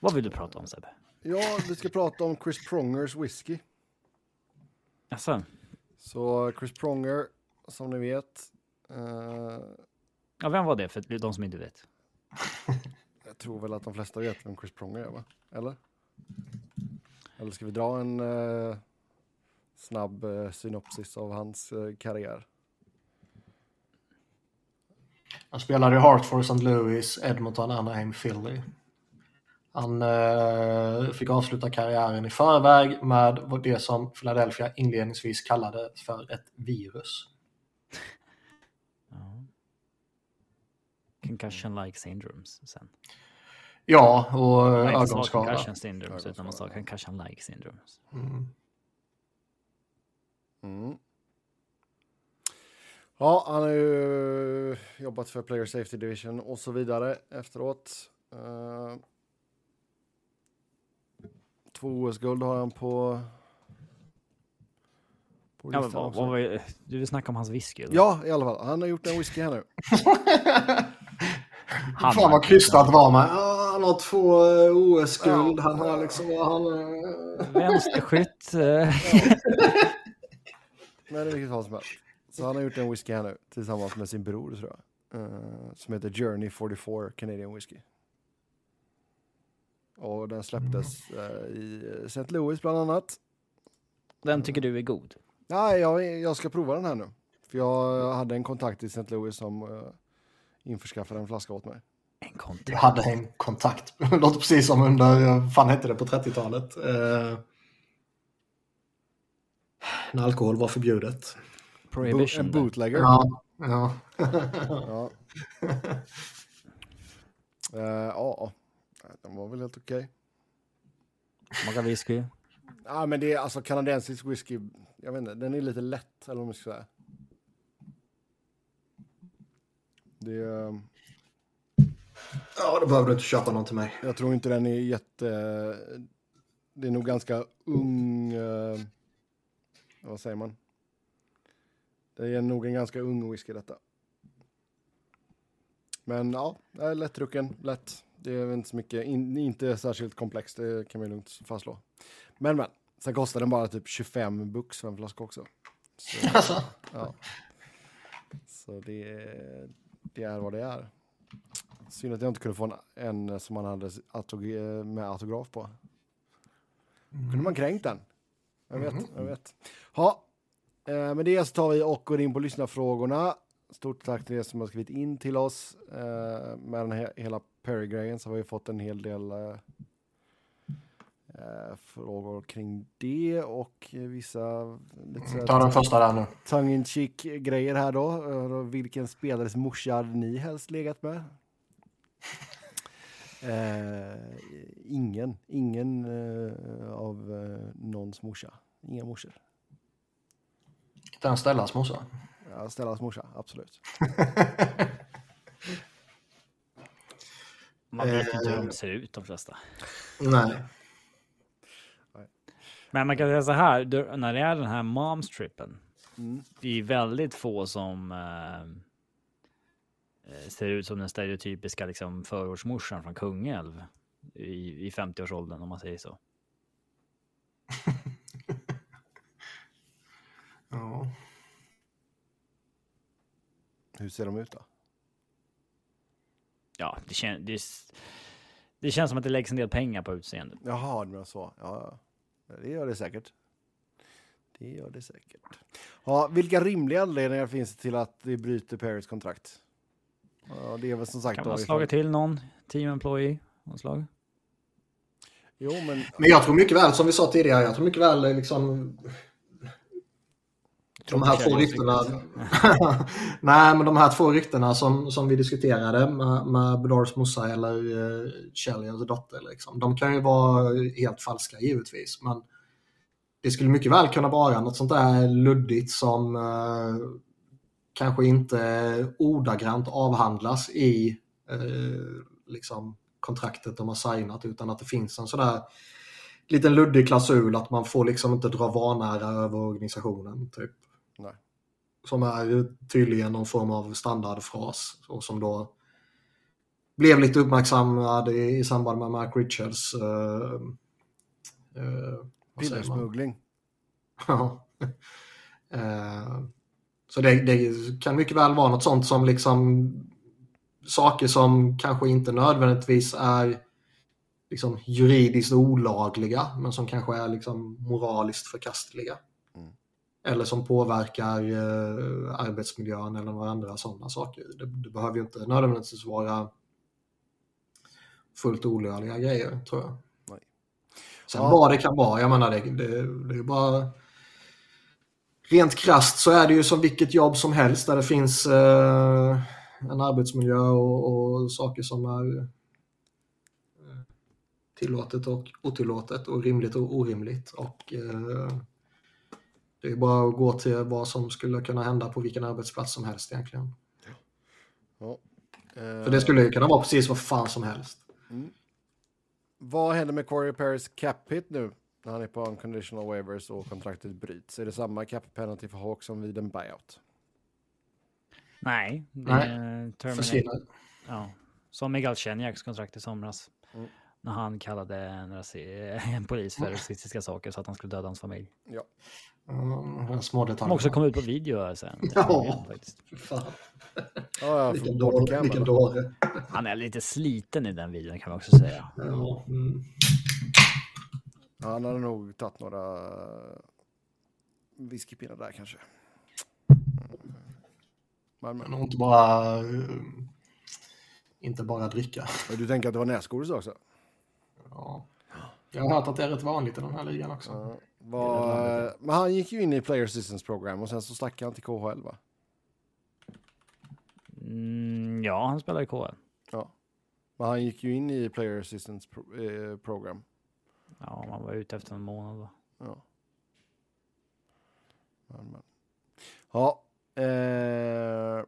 Speaker 1: Vad vill du prata om Sebbe?
Speaker 2: Ja, vi ska prata om Chris Prongers whisky.
Speaker 1: Alltså,
Speaker 2: Så Chris Pronger, som ni vet, eh,
Speaker 1: ja, vem var det för de som inte vet?
Speaker 2: jag tror väl att de flesta vet vem Chris Pronger är, va? Eller? Eller ska vi dra en eh, snabb eh, synopsis av hans karriär?
Speaker 3: Han spelade i Hartford, St. Louis, Edmonton, Anaheim, Philly. Han eh, fick avsluta karriären i förväg med det som Philadelphia inledningsvis kallade för ett virus.
Speaker 1: Ja. Concussion-like syndromes sen.
Speaker 3: Ja, och
Speaker 1: sa
Speaker 3: ögonskada.
Speaker 1: concussion syndromes, utan man sa concussion-like syndromes.
Speaker 3: Mm.
Speaker 2: Mm. Ja, han har ju jobbat för Player Safety Division och så vidare efteråt. Eh, två OS-guld har han på... på
Speaker 1: Ja, vad, vad var det- du vill snacka om hans whisky? eller?
Speaker 2: Ja, i alla fall. Han har gjort en whisky här nu.
Speaker 1: Han
Speaker 3: Fan vad krystat var man. Ja, han har två eh, OS-guld. Han har liksom... Han, eh,
Speaker 1: Vänsterskytt. eh,
Speaker 2: Men i vilket fall som helst. Så han har gjort en whisky här nu tillsammans med sin bror tror jag. Eh, som heter Journey 44 Canadian Whisky. Och den släpptes eh, i St. Louis bland annat.
Speaker 1: Den tycker du är god?
Speaker 2: Nej, jag, jag ska prova den här nu. För jag hade en kontakt i St. Louis som uh, införskaffade en flaska åt mig.
Speaker 1: En kontakt.
Speaker 3: hade en kontakt. Det låter precis som under, fan hette det på 30-talet? Eh, när alkohol var förbjudet.
Speaker 1: Prohibition.
Speaker 2: en bootlegger.
Speaker 3: Ja, ja.
Speaker 2: Ja. Eh, ja, den var väl helt okej.
Speaker 1: Smakar whisky.
Speaker 2: Ja, men det är alltså kanadensisk whisky. Jag vet inte, den är lite lätt eller vad man ska säga. Det är, eh,
Speaker 3: ja, då behöver du inte köpa någon till mig.
Speaker 2: jag tror inte den är jätte... Det är nog ganska ung... eh, vad säger man? Det är nog en ganska ung whisky detta. Men ja, det är lättdrucken, lätt. Det är inte så mycket, in, inte särskilt komplext, det kan vi lugnt fastslå. Men men, sen kostar den bara typ 25 bucks för en flaska också. Så,
Speaker 3: Alltså,
Speaker 2: ja. Så det, det är vad det är. Synd att jag inte kunde få en, en som man hade autog med autograf på. Kunde man kränkt den? Jag vet, jag vet. Ha. Eh, med det så tar vi och går in på lyssnarfrågorna. Stort tack till er som har skrivit in till oss. Eh, med den här, hela Perry-grejen så har vi fått en hel del eh, eh, frågor kring det och vissa lite
Speaker 3: ta den första där nu.
Speaker 2: tongue in cheek grejer här då. Eh, då. Vilken spelares morsa hade ni helst legat med? Eh, ingen. Ingen eh, av eh, någons morsa. Inga morsor.
Speaker 3: Inte ens Stellas morsa.
Speaker 2: Ja, Stellas morsa, absolut.
Speaker 1: Man vet inte hur de ser ut de flesta.
Speaker 3: Nej.
Speaker 1: Men man kan säga så här, när det är den här momstrippen.
Speaker 2: Mm.
Speaker 1: Det är väldigt få som eh, eh, ser ut som den stereotypiska liksom, förortsmorsan från Kungälv i, i 50-årsåldern om man säger så.
Speaker 2: Hur ser de ut då?
Speaker 1: Ja, det, kän, det, det känns som att det läggs en del pengar på utseendet.
Speaker 2: Jaha, det var så. Ja, det gör det säkert. Det gör det säkert. Ja, vilka rimliga anledningar finns det till att det bryter Paris kontrakt? Ja, det är väl som sagt
Speaker 1: Kan man ha slagit till någon team employee? Slag?
Speaker 2: Jo, men
Speaker 3: Men jag tror mycket väl, som vi sa tidigare, jag tror mycket väl liksom... De här två ryktena... Nej, men de här två ryktena som, som vi diskuterade med, med Bedars morsa eller uh, Chelliers dotter, liksom, de kan ju vara helt falska givetvis. Men det skulle mycket väl kunna vara något sånt där luddigt som eh, kanske inte ordagrant avhandlas i eh, liksom kontraktet de har signat utan att det finns en sådär liten luddig klausul att man får liksom inte dra vanära över organisationen. Typ.
Speaker 2: Nej.
Speaker 3: Som är tydligen någon form av standardfras och som då blev lite uppmärksammad i, i samband med Mark Richards uh, uh,
Speaker 2: Pillersmuggling.
Speaker 3: Ja. uh, så det, det, kan mycket väl vara något sånt som liksom saker som kanske inte nödvändigtvis är liksom juridiskt olagliga men som kanske är liksom moraliskt förkastliga. Eller som påverkar eh, arbetsmiljön eller några andra sådana saker. Det, det, behöver ju inte nödvändigtvis vara fullt olöjliga grejer tror jag. Nej. Sen ja. vad det kan vara, jag menar det, det, det är bara rent krast så är det ju som vilket jobb som helst där det finns eh, en arbetsmiljö och, och, saker som är eh, tillåtet och otillåtet och rimligt och orimligt. Och eh, det är bara att gå till vad som skulle kunna hända på vilken arbetsplats som helst egentligen. Ja. Eh, För det skulle ju kunna vara precis vad fan som helst. Mm.
Speaker 2: Vad händer med Corey Paris cap hit nu när han är på unconditional waivers och kontraktet bryts? Är det samma cap penalty för Hawk som vid en buyout?
Speaker 1: Nej, det är Terminator. Ja, som Miguel Chenjaks kontrakt i somras. Mm. När han kallade en, en polis för rasistiska saker så att han skulle döda hans familj.
Speaker 2: Ja.
Speaker 3: Mm, små detaljer.
Speaker 1: Som också kom ut på video sen.
Speaker 3: Ja, faktiskt. Fan. Ja, vilken dåre. Vilken dåre.
Speaker 1: Han är lite sliten i den videon kan man också säga.
Speaker 3: Ja, mm.
Speaker 2: Han hade nog tagit några whiskypinnar där kanske.
Speaker 3: Men, men inte bara, inte bara dricka.
Speaker 2: Du tänker att det var näsgodis också?
Speaker 3: Ja. Jag har hört att det är rätt vanligt i den här ligan också. Ja,
Speaker 2: var, men han gick ju in i Player Assistance Program och sen så stack han till KHL va?
Speaker 1: Mm, ja, han spelar i KHL.
Speaker 2: Ja. Men han gick ju in i Player Assistance pro eh, Program.
Speaker 1: Ja, man var ute efter en månad va?
Speaker 2: Ja. Men, men. Ja, Eh,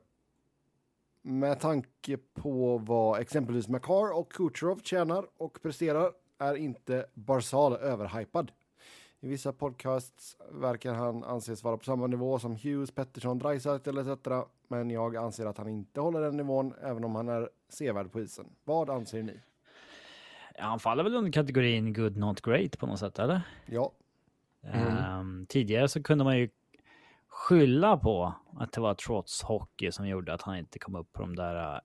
Speaker 2: med tanke på vad exempelvis Makar och Kucherov tjänar och presterar är inte Barzal överhypad. I vissa podcasts verkar han anses vara på samma nivå som Hughes, Pettersson, Dreisaitl etc. Men jag anser att han inte håller den nivån även om han är sevärd på isen. Vad anser ni?
Speaker 1: Ja, han faller väl under kategorin good not great på något sätt, eller?
Speaker 2: Ja.
Speaker 1: Mm. Um, tidigare så kunde man ju skylla på att det var trots hockey som gjorde att han inte kom upp på de där äh,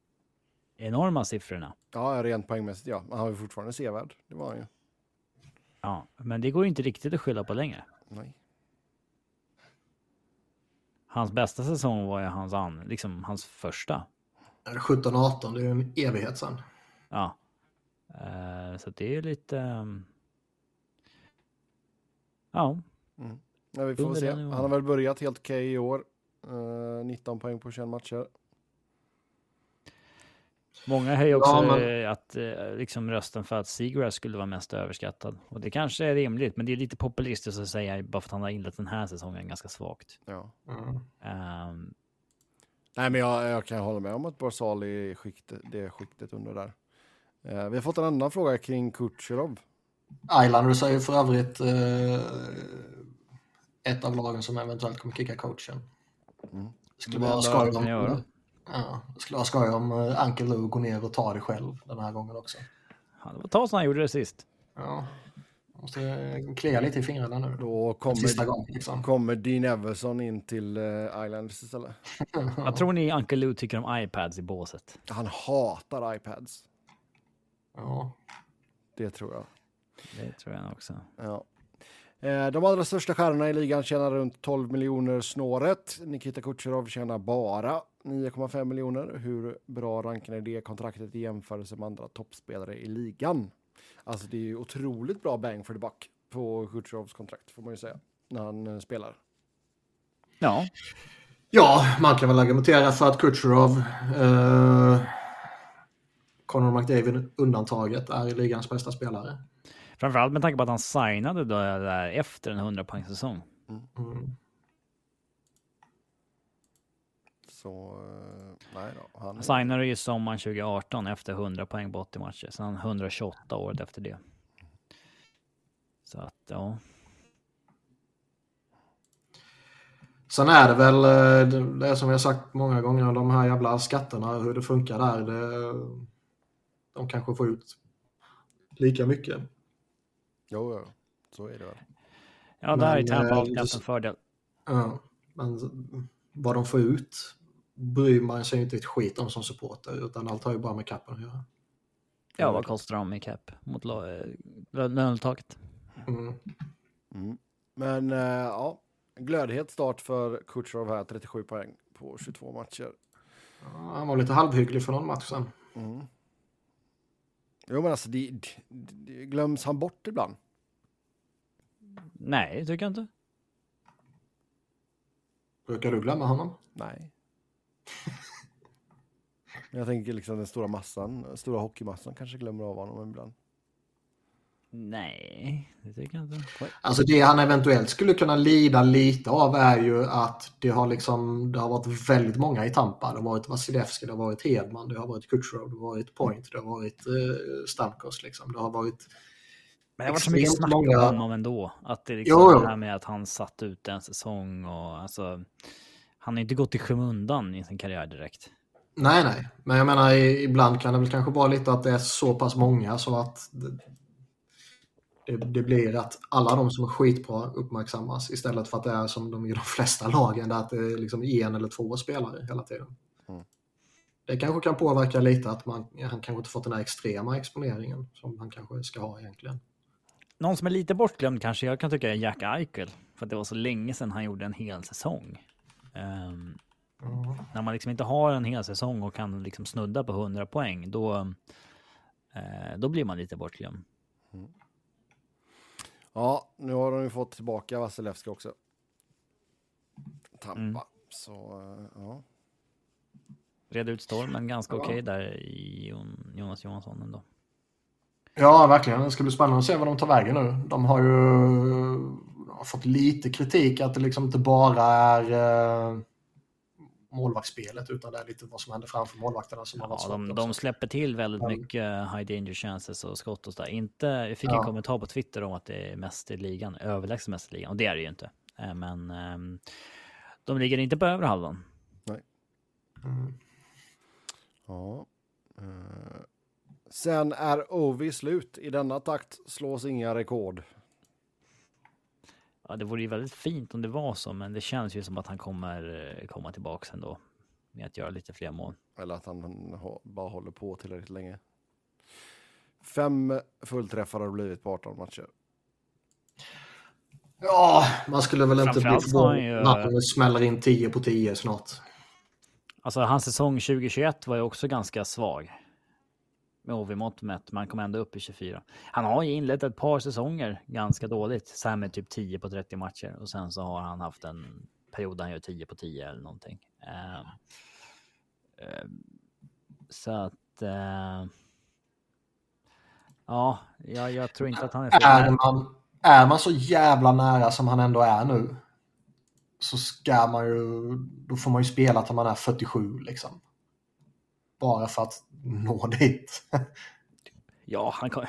Speaker 1: enorma siffrorna.
Speaker 2: Ja, rent poängmässigt ja. Men han var ju fortfarande sevärd. Det var han ju.
Speaker 1: Ja, men det går ju inte riktigt att skylla på längre.
Speaker 2: Nej.
Speaker 1: Hans bästa säsong var ju hans, an, liksom hans första.
Speaker 3: 17-18, det är ju en evighet sen.
Speaker 1: Ja. Uh, så det är lite... Um... Ja.
Speaker 2: Mm. Ja, vi får se. Han har väl börjat helt okej okay i år. Uh, eh, 19 poäng på 21 matcher.
Speaker 1: Många höjer också ja, men... att uh, liksom rösten för att Seagrass skulle vara mest överskattad. Och det kanske är rimligt, men det är lite populistiskt att säga bara för att han har inlett den här säsongen ganska svagt.
Speaker 2: Ja. Mm. Um... Nej, men jag, jag, kan hålla med om att Barzal är skiktet, det skiktet under där. Uh, vi har fått en annan fråga kring Kutjerov.
Speaker 3: Islanders är ju för övrigt ett av lagen som eventuellt kommer kicka coachen. Mm. Skulle vara skoj om, ja, skulle vara skoj om Ankel Lou går ner och tar det själv den här gången också.
Speaker 1: Ja, det var ett tag sedan han gjorde det sist.
Speaker 3: Ja, måste klia lite i fingrarna nu.
Speaker 2: Då kommer, Sista gång, liksom. kommer Dean Everson in till uh, Islanders istället.
Speaker 1: Vad tror ni Uncle Lou tycker om iPads i båset?
Speaker 2: Han hatar iPads.
Speaker 3: Ja.
Speaker 2: Det tror jag.
Speaker 1: Det tror jag också.
Speaker 2: Ja. Eh, de allra största stjärnorna i ligan tjänar runt 12 miljoner snåret. Nikita Kucherov tjänar bara 9,5 miljoner. Hur bra rankar är det kontraktet i jämförelse med andra toppspelare i ligan? Alltså det är ju otroligt bra bang for the buck på Kucherovs kontrakt får man ju säga när han eh, spelar.
Speaker 1: Ja.
Speaker 3: Ja, man kan väl argumentera för att Kucherov, eh, Conor McDavid undantaget, är ligans bästa spelare.
Speaker 1: Framförallt med tanke på att han signade då där efter en 100 poäng säsong. Mm.
Speaker 2: Så, eh, nej då.
Speaker 1: Han, han signade ju sommaren 2018 efter 100 poäng på 80 matcher. Sen 128 året efter det. Så att, ja.
Speaker 3: Sen är det väl eh, det, är som jag sagt många gånger, de här jävla skatterna, hur det funkar där. Det, de kanske får ut lika mycket.
Speaker 2: Jo, jo, så är det väl.
Speaker 1: Ja, där är
Speaker 3: Men,
Speaker 1: Tampa
Speaker 3: eh,
Speaker 1: alltid haft en fördel.
Speaker 3: Ja, men vad de får ut bryr man sig inte ett skit om som supporter, utan allt har ju bara med kappen att göra.
Speaker 1: Ja, vad kostar de i cap mot eh, lö- lönetaket?
Speaker 3: Mm.
Speaker 2: Mm. Men eh, ja, glödhet start för Kutjerov här, 37 poäng på 22 matcher.
Speaker 3: Ja, han var lite halvhygglig för någon match sen.
Speaker 2: Mm. Jo, men alltså, det, det, det glöms han bort ibland?
Speaker 1: Nej, tycker jag inte.
Speaker 3: Brukar du glömma honom?
Speaker 2: Nej. Jag tänker liksom den stora massan, stora hockeymassan kanske glömmer av honom ibland.
Speaker 1: Nej, det tycker jag inte.
Speaker 3: Alltså det han eventuellt skulle kunna lida lite av är ju att det har liksom det har varit väldigt många i Tampa. Det har varit Vasilevski, det har varit Hedman, det har varit Kutjerov, det har varit Point, det har varit eh, Stamkos liksom. Det har varit
Speaker 1: Men det var så mycket snack
Speaker 3: många-
Speaker 1: om honom ändå. Att det liksom
Speaker 3: Jo, jo.
Speaker 1: det här med att han satt ut en säsong och alltså. Han har inte gått i skymundan i sin karriär direkt.
Speaker 3: Nej, nej. Men jag menar ibland kan det väl kanske vara lite att det är så pass många så att det, det, det blir att alla de som är skitbra uppmärksammas istället för att det är som de i de flesta lagen där att det är liksom en eller två spelare hela tiden.
Speaker 2: Mm.
Speaker 3: Det kanske kan påverka lite att man, han kanske inte fått den här extrema exponeringen som han kanske ska ha egentligen.
Speaker 1: Någon som är lite bortglömd kanske jag kan tycka är Jack Eichel. För att det var så länge sedan han gjorde en hel säsong. Ehm, när man liksom inte har en hel säsong och kan liksom snudda på 100 poäng, då, eh, då blir man lite bortglömd.
Speaker 2: Ja, nu har de ju fått tillbaka Vasilevski också. Tampa.
Speaker 1: Mm.
Speaker 2: Så, eh, ja.
Speaker 1: Red ut stormen ganska
Speaker 3: Ja.
Speaker 1: okej där i Jon- Jonas Johansson ändå.
Speaker 3: Ja, verkligen. Det ska bli spännande att se vad de tar vägen nu. De har ju har fått lite kritik att det liksom inte bara är eh, målvaktsspelet utan det är lite vad som händer framför målvakterna som har varit
Speaker 1: Ja,
Speaker 3: svårt
Speaker 1: de, de släpper till väldigt
Speaker 3: Ja.
Speaker 1: mycket high danger chances och skott och sådär. Inte, jag fick en
Speaker 3: Ja.
Speaker 1: kommentar på Twitter om att det är mest i ligan, överlägset mest i ligan. Och det är det ju inte. Eh, Men ehm, de ligger inte på övre halvan.
Speaker 3: Mm.
Speaker 2: ja. Eh, sen är Ovi slut. I denna takt slås inga rekord.
Speaker 1: Ja, det vore ju väldigt fint om det var så, men det känns ju som att han kommer eh, komma tillbaka ändå. Med att göra lite fler mål.
Speaker 2: Eller att han ha- bara håller på tillräckligt länge. Fem fullträffar har det blivit på 18 matcher.
Speaker 3: Ja, man skulle väl inte bli förvånad om det smäller in 10 på 10 snart.
Speaker 1: Alltså hans säsong 2021 var ju också ganska svag. Med OV-mått mätt, men han kom ändå upp i 24. Han har ju inlett ett par säsonger ganska dåligt. Så här med typ 10 på 30 matcher. Och sen så har han haft en period där han gör 10 på 10 eller någonting. Ehm, ehm, så att... eh, ja, jag, jag tror inte att han är
Speaker 3: Är man, är man så jävla nära som han ändå är nu så ska man ju, då får man ju spela till man är 47 liksom. Bara för att nå dit.
Speaker 1: Ja, han kan...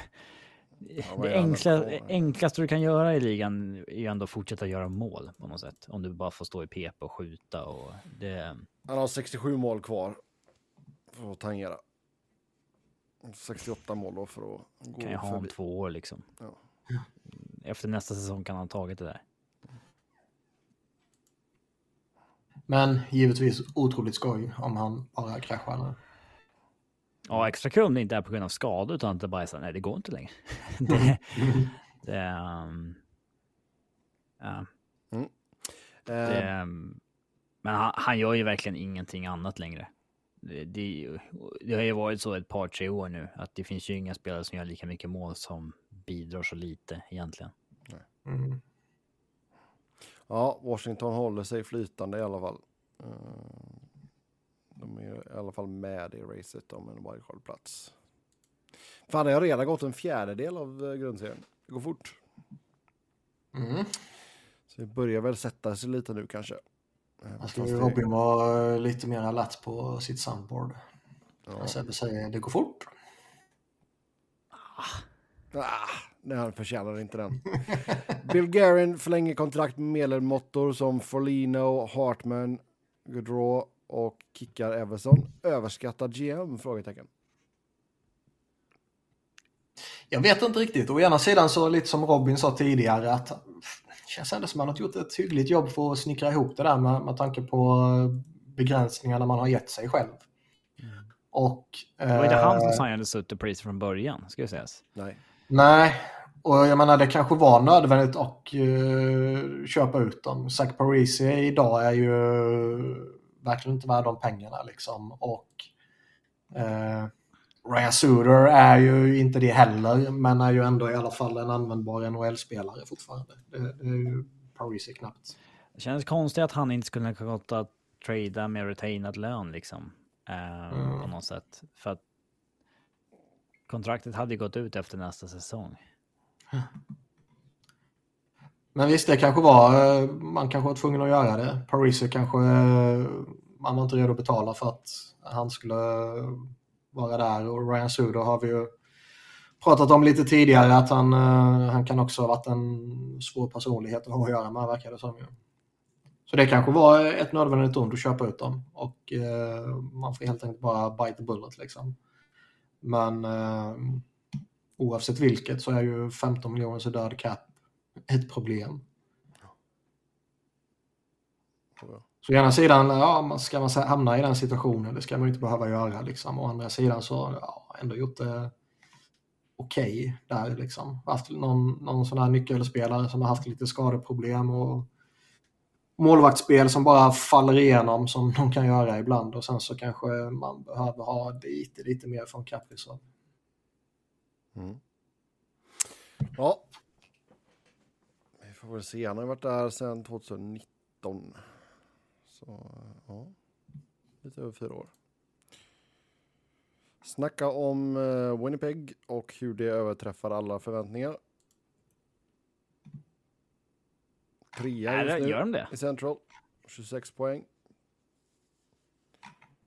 Speaker 2: vad
Speaker 1: det enkla, enklaste du kan göra i ligan är ju ändå att fortsätta göra mål på något sätt. Om du bara får stå i PP och skjuta och det...
Speaker 2: Han har 67 mål kvar för att tangera. 68 mål då för att gå
Speaker 1: kan jag ha om två år liksom.
Speaker 2: Ja.
Speaker 1: Efter nästa säsong kan han ha tagit det där.
Speaker 3: Men givetvis otroligt skoj om han bara kraschar nu.
Speaker 1: Ja, extra kul om det inte är på grund av skador utan att det bara är så nej det går inte längre. det, det, ehm, ja,
Speaker 2: Eh,
Speaker 1: det, ehm, men han, han gör ju verkligen ingenting annat längre. Det, det, det har ju varit så ett par, tre år nu att det finns ju inga spelare som gör lika mycket mål som bidrar så lite egentligen.
Speaker 3: Mm.
Speaker 2: Ja, Washington håller sig flytande i alla fall. Eh, De är i alla fall med i racet om en wildcard-plats. Fan, det har redan gått en fjärdedel av eh, grundserien. Det går fort.
Speaker 3: Mm.
Speaker 2: Så det börjar väl sätta sig lite nu kanske. Eh,
Speaker 3: Jag
Speaker 2: det-
Speaker 3: Robin vara lite mer alert på sitt soundboard.
Speaker 2: Ja.
Speaker 3: Sebbe säger det går fort.
Speaker 2: Ah, nej, han förtjänar inte den. Bill Guerin förlänger kontrakt med medelmåttor som Folino, Hartman, Gaudreau och kickar Everson. Överskattad GM? Frågetecken.
Speaker 3: Jag vet inte riktigt. Å ena sidan så lite som Robin sa tidigare att det känns ändå som att man har gjort ett hyggligt jobb för att snickra ihop det där med, med tanke på begränsningarna man har gett sig själv. Mm. Och,
Speaker 1: det var inte han som eh, signade Sutter från början, ska jag sägas.
Speaker 2: Nej.
Speaker 3: Nej, och jag menar det kanske var nödvändigt att uh, köpa ut dem. Zach Parisi idag är ju verkligen inte värd de pengarna liksom. Och uh, Ryan Suter är ju inte det heller, men är ju ändå i alla fall en användbar NHL-spelare fortfarande. Det, det är ju Parisi knappt.
Speaker 1: Det känns konstigt att han inte skulle kunna att trada med retainad lön liksom. Uh, mm. På något sätt. För att kontraktet hade ju gått ut efter nästa säsong.
Speaker 3: Men visst, det kanske var, eh, man kanske var tvungen att göra det. Parisi kanske, eh, man var inte redo att betala för att han skulle eh, vara där. Och Ryan Sudo har vi ju pratat om lite tidigare att han, han kan också ha varit en svår personlighet att ha att göra med, verkar det som. Så det kanske var ett nödvändigt ont att köpa ut dem och man får helt enkelt bara bite the bullet liksom. Men oavsett vilket så är ju 15 miljoner så död cap ett problem. Så å ena sidan, ja, ska man hamna i den situationen, det ska man inte behöva göra. Liksom. Å andra sidan så ja, ändå gjort det okej okay där. Liksom. Haft någon, någon sån här nyckelspelare som har haft lite skadeproblem och målvaktsspel som bara faller igenom som de kan göra ibland och sen så kanske man behöver ha lite, lite mer från Kaprizov.
Speaker 2: Mm. Ja. Vi får väl se. Han har varit där sedan 2019. Så ja, lite över fyra år. Snacka om uh, Winnipeg och hur det överträffar alla förväntningar. Trea just nu
Speaker 1: gör de det?
Speaker 2: i Central. 26 poäng.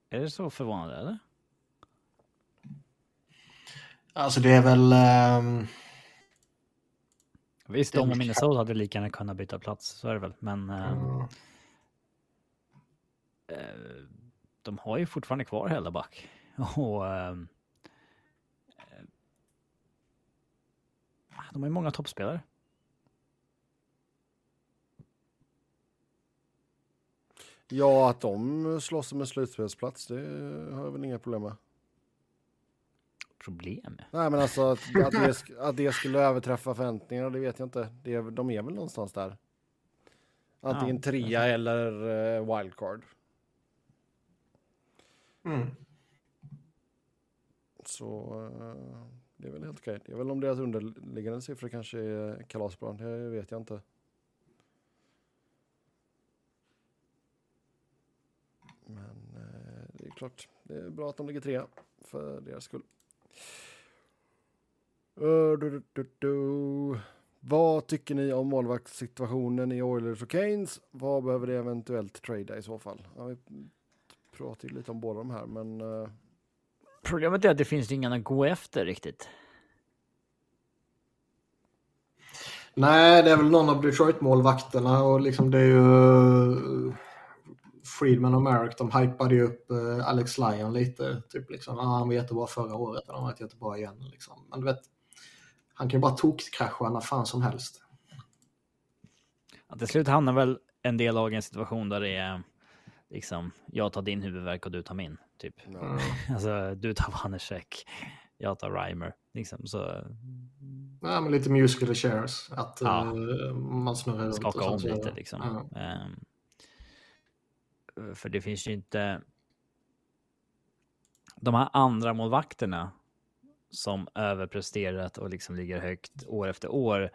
Speaker 1: Är det så förvånande eller?
Speaker 3: Alltså det är väl... Um...
Speaker 1: Visst, de och Minnesota hade lika gärna kunnat byta plats, så är det väl. Men mm. eh, de har ju fortfarande kvar Helleback. Och eh, de har ju många toppspelare.
Speaker 2: Ja, att de slåss om en slutspelsplats, det har jag väl inga problem med
Speaker 1: problem.
Speaker 2: Nej, men alltså att, att, det, att det skulle överträffa förväntningarna, det vet jag inte. Det, de är väl någonstans där. Antingen ja, trea eller uh, wildcard.
Speaker 3: Mm.
Speaker 2: Så uh, det är väl helt okej. Det är väl om deras underliggande siffror kanske är kalasbra. Det vet jag inte. Men uh, det är klart, det är bra att de ligger trea för deras skull. Uh, du, du, du, Vad tycker ni om målvaktssituationen i Oilers och Keynes? Vad behöver det eventuellt trada i så fall? Ja, vi pratar ju lite om båda de här, men... Uh...
Speaker 1: Problemet är att det finns ingen att gå efter riktigt.
Speaker 3: Nej, det är väl någon av Detroit-målvakterna och liksom det är ju Friedman och Merrick, de hypade ju upp uh, Alex Lyon lite. Typ liksom, ah, han var jättebra förra året och han var jättebra igen. Liksom. Men du vet, han kan ju bara tokkrascha när fan som helst.
Speaker 1: Ja, till slut hamnar väl en del lag i en situation där det är liksom, jag tar din huvudvärk och du tar min. Typ. Mm. alltså, du tar Vanecek, jag tar Reimer. Liksom, så...
Speaker 3: Ja, men lite musical chairs. Att ja. uh, man snurrar runt.
Speaker 1: Skaka om lite liksom. Ja. Um, för det finns ju inte... De här andra målvakterna som överpresterat och liksom ligger högt år efter år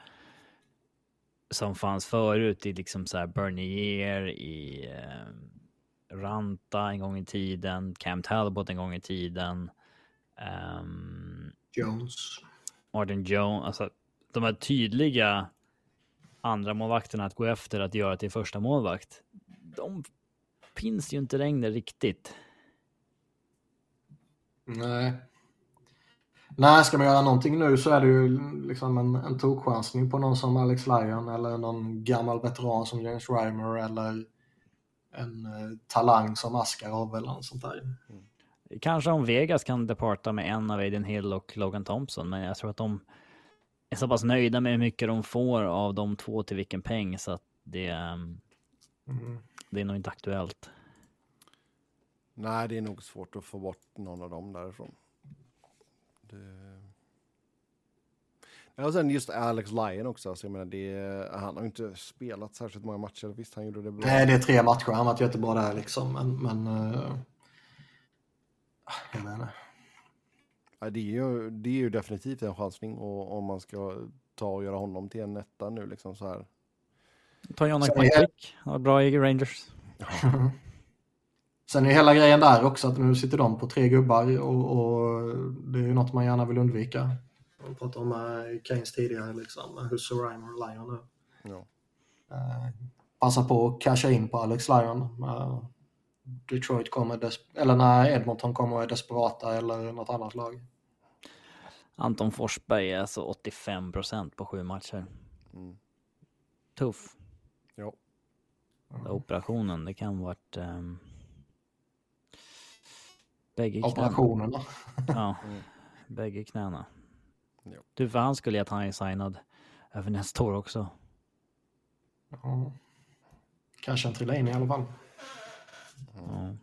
Speaker 1: som fanns förut i liksom så här Bernier, i eh, Ranta en gång i tiden, Cam Talbot en gång i tiden. Um,
Speaker 3: Jones.
Speaker 1: Martin Jones, alltså de här tydliga andra målvakterna att gå efter att göra till första målvakt. De finns ju inte längre riktigt.
Speaker 3: Nej. Nej, ska man göra någonting nu så är det ju liksom en, en tokchansning på någon som Alex Lyon eller någon gammal veteran som James Reimer eller en eh, talang som Askarov eller något sånt där.
Speaker 1: Kanske om Vegas kan departa med en av Aiden Hill och Logan Thompson, men jag tror att de är så pass nöjda med hur mycket de får av de två till vilken peng så att det, ehm,
Speaker 3: Mm.
Speaker 1: Det är nog inte aktuellt.
Speaker 2: Nej, det är nog svårt att få bort någon av dem därifrån. Det... Ja, och sen just Alex Lyon också. Alltså jag menar, det, han har ju inte spelat särskilt många matcher. Visst, han gjorde det bra.
Speaker 3: Nej, det är tre matcher. Han har varit jättebra där liksom. Men, men eh, jag inte.
Speaker 2: Ja, det, är ju, det är ju definitivt en chansning och om man ska ta och göra honom till en etta nu liksom så här.
Speaker 1: Ta Jonna han var bra i Rangers.
Speaker 3: Sen är hela grejen där också att nu sitter de på tre gubbar och, och det är ju något man gärna vill undvika. Man pratade om uh, Keynes tidigare liksom, Husse, Reimer och Lyon nu.
Speaker 2: Ja.
Speaker 3: Eh, passa på att casha in på Alex Lyon. Eh, Detroit kommer, eller när Edmonton kommer och är desperata eller något annat lag.
Speaker 1: Anton Forsberg är alltså 85 procent på sju matcher.
Speaker 2: Mm.
Speaker 1: Tuff.
Speaker 2: Ja.
Speaker 1: Operationen, det kan varit... Um... Bägge knäna.
Speaker 3: Operationerna.
Speaker 1: Ja,
Speaker 2: Mm.
Speaker 1: bägge knäna.
Speaker 2: Ja.
Speaker 1: Du, för han skulle ju att han är signad över nästa år också.
Speaker 3: Ja. Kanske en trilla in i alla fall.
Speaker 1: Ja.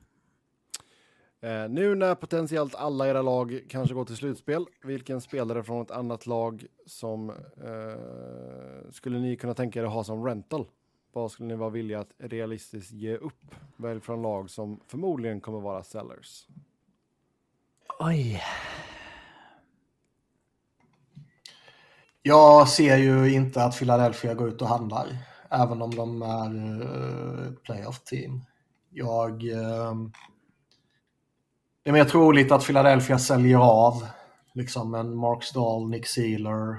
Speaker 2: Eh, nu när potentiellt alla era lag kanske går till slutspel, vilken spelare från ett annat lag som eh, skulle ni kunna tänka er att ha som rental? Vad skulle ni vara villiga att realistiskt ge upp? Välj från lag som förmodligen kommer vara sellers.
Speaker 1: Oj.
Speaker 3: Jag ser ju inte att Philadelphia går ut och handlar, även om de är eh, ett playoff-team. Jag... eh, Det är mer troligt att Philadelphia säljer av liksom en Mark Stahl, Nick Sealer,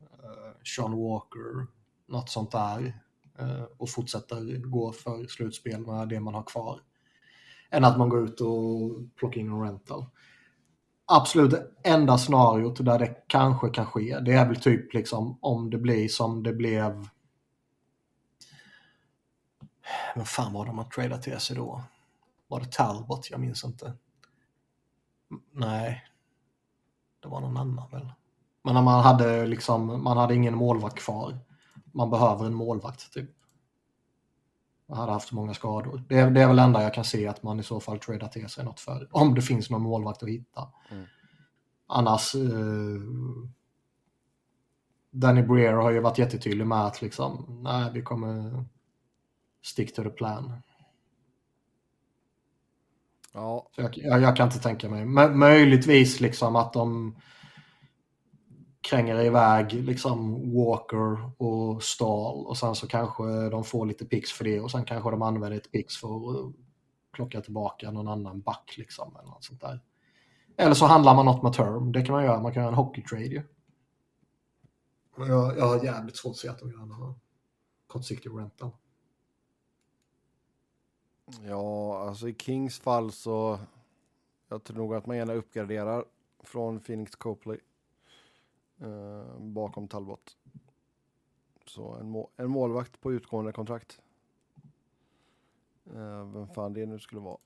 Speaker 3: eh, Sean Walker, något sånt där. Eh, Och fortsätter gå för slutspel med det man har kvar. Än att man går ut och plockar in en rental absolut det enda scenariot där det kanske kan ske, det är väl typ liksom om det blir som det blev... Vad fan var de att trada till sig då? Var det Talbot? Jag minns inte. Nej. Det var någon annan väl? Men när man hade liksom, man hade ingen målvakt kvar. Man behöver en målvakt typ. Man hade haft så många skador. Det är, det är väl enda jag kan se att man i så fall tradar till sig något för. Om det finns någon målvakt att hitta.
Speaker 2: Mm.
Speaker 3: Annars... Eh, Danny Breer har ju varit jättetydlig med att liksom, nej vi kommer stick to the plan.
Speaker 2: Ja,
Speaker 3: Så jag, jag, jag kan inte tänka mig. Mö- möjligtvis liksom att de kränger iväg liksom Walker och Stahl och sen så kanske de får lite pix för det och sen kanske de använder ett pix för att plocka tillbaka någon annan back liksom eller något sånt där. Eller så handlar man något med term. Det kan man göra. Man kan göra en hockey trade ju. Jag, jag har jävligt svårt att se att de gör någon kortsiktig rental.
Speaker 2: ja, alltså i Kings fall så jag tror nog att man gärna uppgraderar från Phoenix Copley eh, bakom Talbot. Så en, må- en målvakt på utgående kontrakt. Eh, vem fan det nu skulle vara.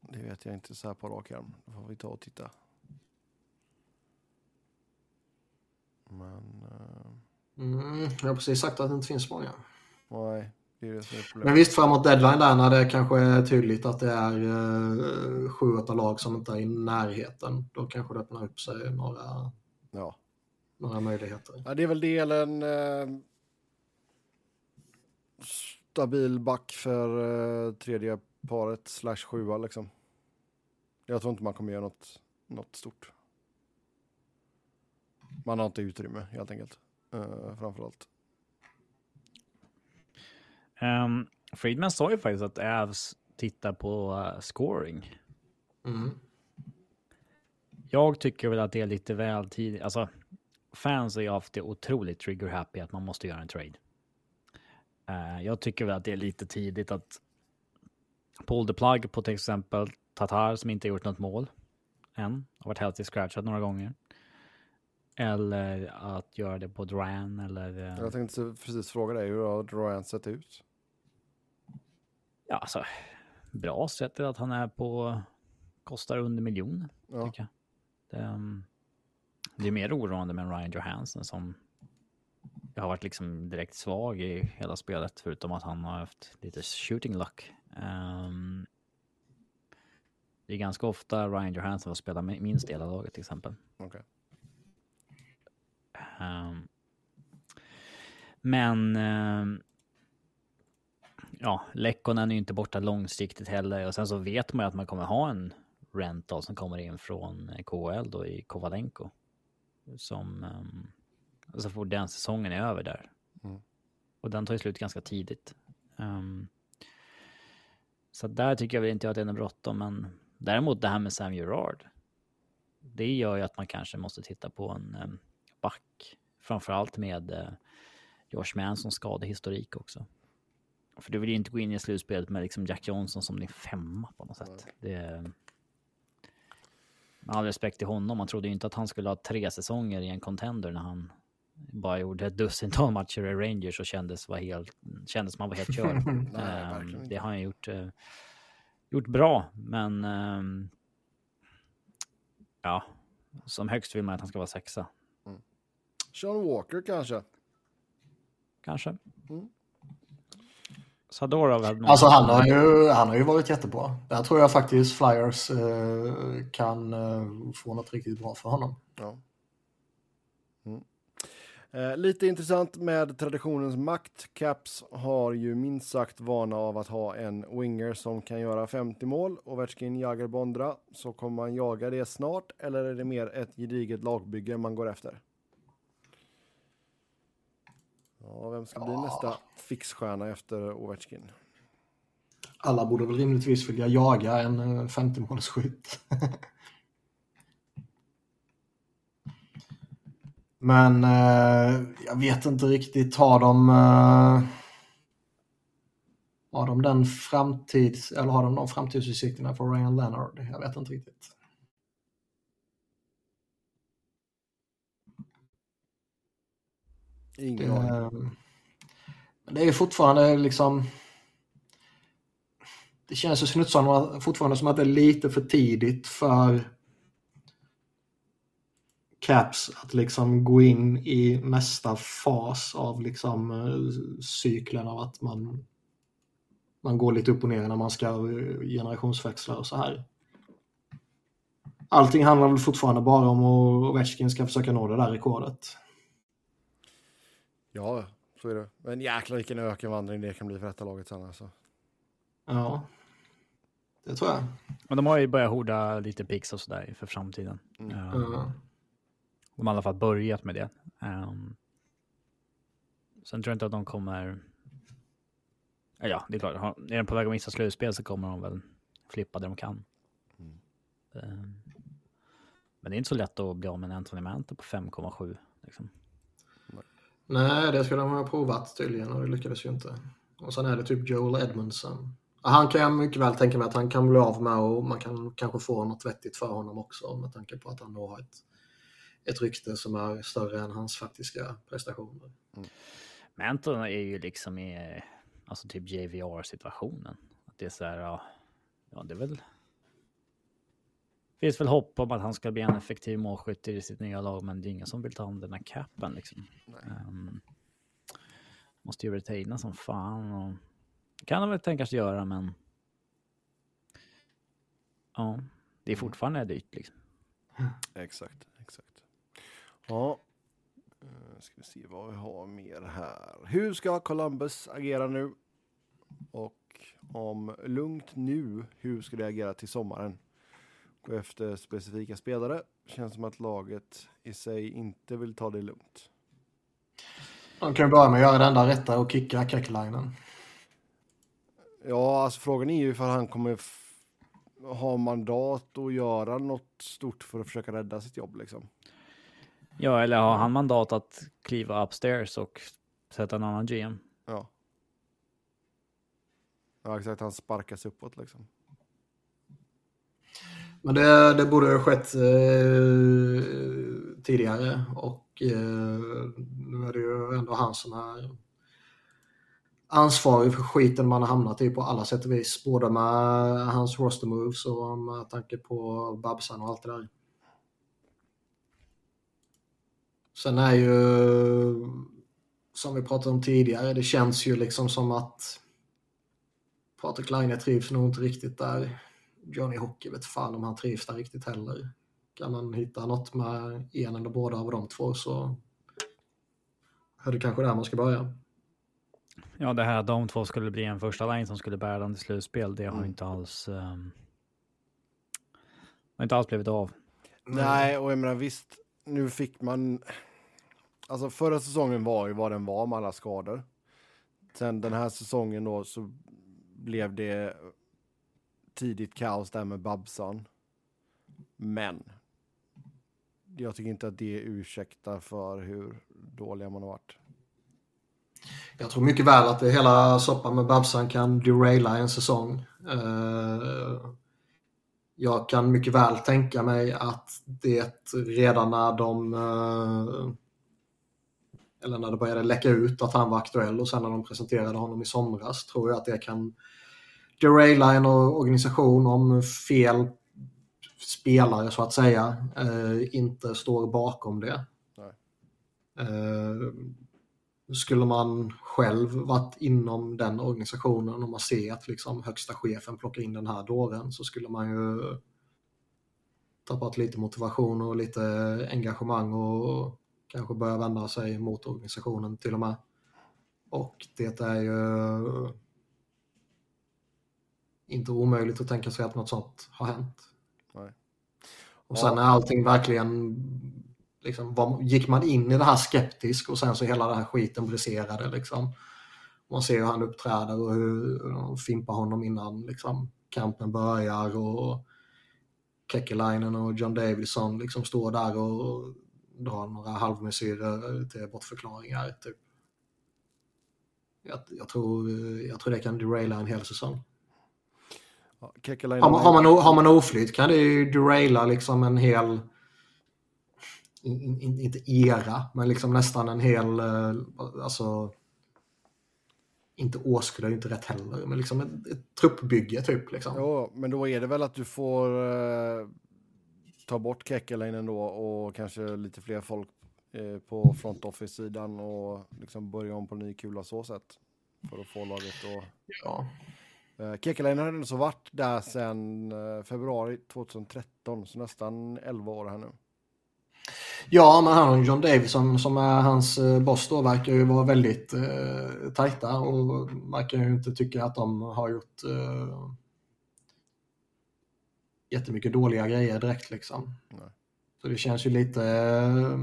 Speaker 2: Det vet jag inte så här på rak arm. Då får vi ta och titta. Men eh,
Speaker 3: Mm, jag har precis sagt att det inte finns många.
Speaker 2: nej, det är det som är
Speaker 3: Men
Speaker 2: problemet.
Speaker 3: visst, framåt deadline där när det kanske är tydligt att det är eh, sju, åtta lag som inte är i närheten. Då kanske det öppnar upp sig några,
Speaker 2: Ja.
Speaker 3: Några möjligheter.
Speaker 2: Ja, det är väl delen eh, stabil back för eh, tredje paret slash sjua liksom. Jag tror inte man kommer göra något, något stort. Man har inte utrymme helt enkelt. Uh, framförallt.
Speaker 1: Um, Friedman sa ju faktiskt att Avs tittar på uh, scoring.
Speaker 3: Mm.
Speaker 1: Jag tycker väl att det är lite väl tidigt. Alltså, fans är alltid otroligt trigger happy att man måste göra en trade. Eh, jag tycker väl att det är lite tidigt att pull the plug på till exempel Tatar som inte gjort något mål än. Har varit healthy scratchat några gånger. Eller att göra det på Duran eller... eh,
Speaker 2: Jag tänkte precis fråga dig, hur har Duran sett ut?
Speaker 1: Ja, alltså. Bra sett är att han är på... Kostar under miljon,
Speaker 2: Ja.
Speaker 1: tycker jag. Det, um, det är mer oroande med Ryan Johansson som har varit liksom direkt svag i hela spelet, förutom att han har haft lite shooting luck. Um, det är ganska ofta Ryan Johansson får spela mi- minst del av laget till exempel.
Speaker 2: Okej.
Speaker 1: Ehm, men ehm, ja, Lekkonen är ju inte borta långsiktigt heller och sen så vet man ju att man kommer ha en rental som kommer in från eh, KHL då i Kovalenko. Som um, så fort den säsongen är över där.
Speaker 2: Mm.
Speaker 1: Och den tar ju slut ganska tidigt. Ehm, så där tycker jag väl inte att det är något bråttom, men däremot det här med Sam Gerard. Det gör ju att man kanske måste titta på en um, back. Framförallt med uh, Josh Mansons skadehistorik också. För du vill ju inte gå in i slutspelet med liksom Jack Johnson som din femma på något sätt. Det, med all respekt till honom, man trodde ju inte att han skulle ha tre säsonger i en contender när han bara gjorde ett dussintal matcher i Rangers och kändes, var helt, kändes som han var helt körd.
Speaker 2: Verkligen
Speaker 1: det har han gjort, eh, gjort bra, men ehm, ja, som högst vill man att han ska vara sexa.
Speaker 2: Sean Walker kanske?
Speaker 1: Kanske.
Speaker 2: Mm.
Speaker 1: Sadorov hade
Speaker 3: Alltså han har, ju, han har ju varit jättebra. Där tror jag faktiskt Flyers eh, kan eh, få något riktigt bra för honom.
Speaker 2: Ja. Mm. Eh, lite intressant med traditionens makt. Caps har ju minst sagt vana av att ha en winger som kan göra 50 mål. Ovechkin jagar Bondra. Så kommer man jaga det snart eller är det mer ett gediget lagbygge man går efter? Ja, vem ska bli nästa fixstjärna efter Ovechkin?
Speaker 3: Alla borde väl rimligtvis vilja jaga en eh, 50-målsskytt. Men eh, jag vet inte riktigt, har de, eh, har de den framtids, eller har de de framtidsutsikterna för Ryan Leonard? Jag vet inte riktigt.
Speaker 2: Ingen.
Speaker 3: Eh, Men det är ju fortfarande liksom... Det känns ju snutsarna fortfarande som att det är lite för tidigt för Caps att liksom gå in i nästa fas av liksom eh, cykeln av att man, man går lite upp och ner när man ska eh, generationsväxla och så här. Allting handlar väl fortfarande bara om att Ovechkin ska försöka nå det där rekordet.
Speaker 2: Ja, så är det. Men jäklar vilken ökenvandring det kan bli för detta laget sen alltså.
Speaker 3: Ja, det tror jag.
Speaker 1: Men de har ju börjat horda lite picks och sådär för framtiden.
Speaker 2: Mm.
Speaker 3: Ja.
Speaker 1: De har i alla fall börjat med det. Um, sen tror jag inte att de kommer... Ja, det är klart. Är de på väg att missa slutspel så kommer de väl flippa det de kan.
Speaker 2: Mm.
Speaker 1: Ehm, men det är inte så lätt att bli av med en Anthony Manta på 5,7. Liksom.
Speaker 3: Nej, det skulle de ha provat tydligen och det lyckades ju inte. Och sen är det typ Joel Edmondson. Han kan jag mycket väl tänka mig att han kan bli av med och man kan kanske få något vettigt för honom också med tanke på att han då har ett, ett rykte som är större än hans faktiska prestationer. Mm.
Speaker 1: Manton är ju liksom i alltså typ JVR-situationen. Att det är så här, ja, ja det är väl finns väl hopp om att han ska bli en effektiv målskytt i sitt nya lag, men det är ingen som vill ta om den här capen liksom. Ehm, måste ju retaina som fan och kan han väl tänkas göra, men ja, det är fortfarande dyrt liksom.
Speaker 2: Exakt, exakt. Ja, eh, ska vi se vad vi har mer här. Hur ska Columbus agera nu? Och om lugnt nu, hur ska det agera till sommaren? Gå efter specifika spelare. Känns som att laget i sig inte vill ta det lugnt.
Speaker 3: De kan ju börja med att göra det enda rätta och kicka Kekkelainen.
Speaker 2: Ja, alltså frågan är ju för han kommer ha mandat att göra något stort för att försöka rädda sitt jobb liksom.
Speaker 1: Ja, eller har han mandat att kliva upstairs och sätta en annan GM?
Speaker 2: Ja. Ja, exakt. Han sparkas uppåt liksom.
Speaker 3: Men det, det borde ha skett eh, tidigare och eh, nu är det ju ändå han som är ansvarig för skiten man har hamnat i på alla sätt och vis. Både med hans roster moves och med tanke på Babsan och allt det där. Sen är ju, som vi pratade om tidigare, det känns ju liksom som att Patrik Laine trivs nog inte riktigt där. Johnny Hockey vet fan om han trivs där riktigt heller. Kan man hitta något med en eller båda av de två så är det kanske där man ska börja.
Speaker 1: Ja, det här att de två skulle bli en första line som skulle bära dem till slutspel, det har
Speaker 3: Mm.
Speaker 1: inte alls... Um, har inte alls blivit av.
Speaker 2: Nej, och jag menar visst, nu fick man... Alltså förra säsongen var ju vad den var med alla skador. Sen den här säsongen då så blev det tidigt kaos där med Babsan. Men jag tycker inte att det ursäktar för hur dåliga man har varit.
Speaker 3: Jag tror mycket väl att det hela soppan med Babsan kan deraila en säsong. Eh, jag kan mycket väl tänka mig att det redan när de eh, eller när det började läcka ut att han var aktuell och sen när de presenterade honom i somras tror jag att det kan deraila en organisation om fel spelare så att säga eh, inte står bakom det. Eh, skulle man själv varit inom den organisationen och man ser att liksom högsta chefen plockar in den här dåren så skulle man ju tappat lite motivation och lite engagemang och kanske börja vända sig mot organisationen till och med. Och det är ju inte omöjligt att tänka sig att något sånt har hänt.
Speaker 2: Nej.
Speaker 3: Och sen när allting verkligen liksom, var, gick man in i det här skeptisk och sen så hela den här skiten briserade liksom. Man ser hur han uppträder och hur de fimpar honom innan liksom, kampen börjar och Kekkelainen och John Davidson liksom står där och drar några halvmesyrer till bortförklaringar. Typ. Jag, jag, tror, jag tror det kan deraila en hel säsong. Har man, har man, har man oflyt kan det ju deraila liksom en hel, in, in, inte era, men liksom nästan en hel, eh, alltså, inte årskull är ju inte rätt heller, men liksom ett, ett truppbygge typ. Liksom.
Speaker 2: Ja, men då är det väl att du får eh, ta bort Kekkelainen då och kanske lite fler folk eh, på front office-sidan och liksom börja om på ny kula så sätt. För att få laget att...
Speaker 3: Ja.
Speaker 2: Eh, Kekkelainen har så varit där sedan eh, februari 2013, så nästan 11 år här nu.
Speaker 3: Ja, men han och John Davison som är hans eh, boss då verkar ju vara väldigt eh, tajta och verkar ju inte tycka att de har gjort eh, jättemycket dåliga grejer direkt liksom.
Speaker 2: Nej.
Speaker 3: Så det känns ju lite... Eh,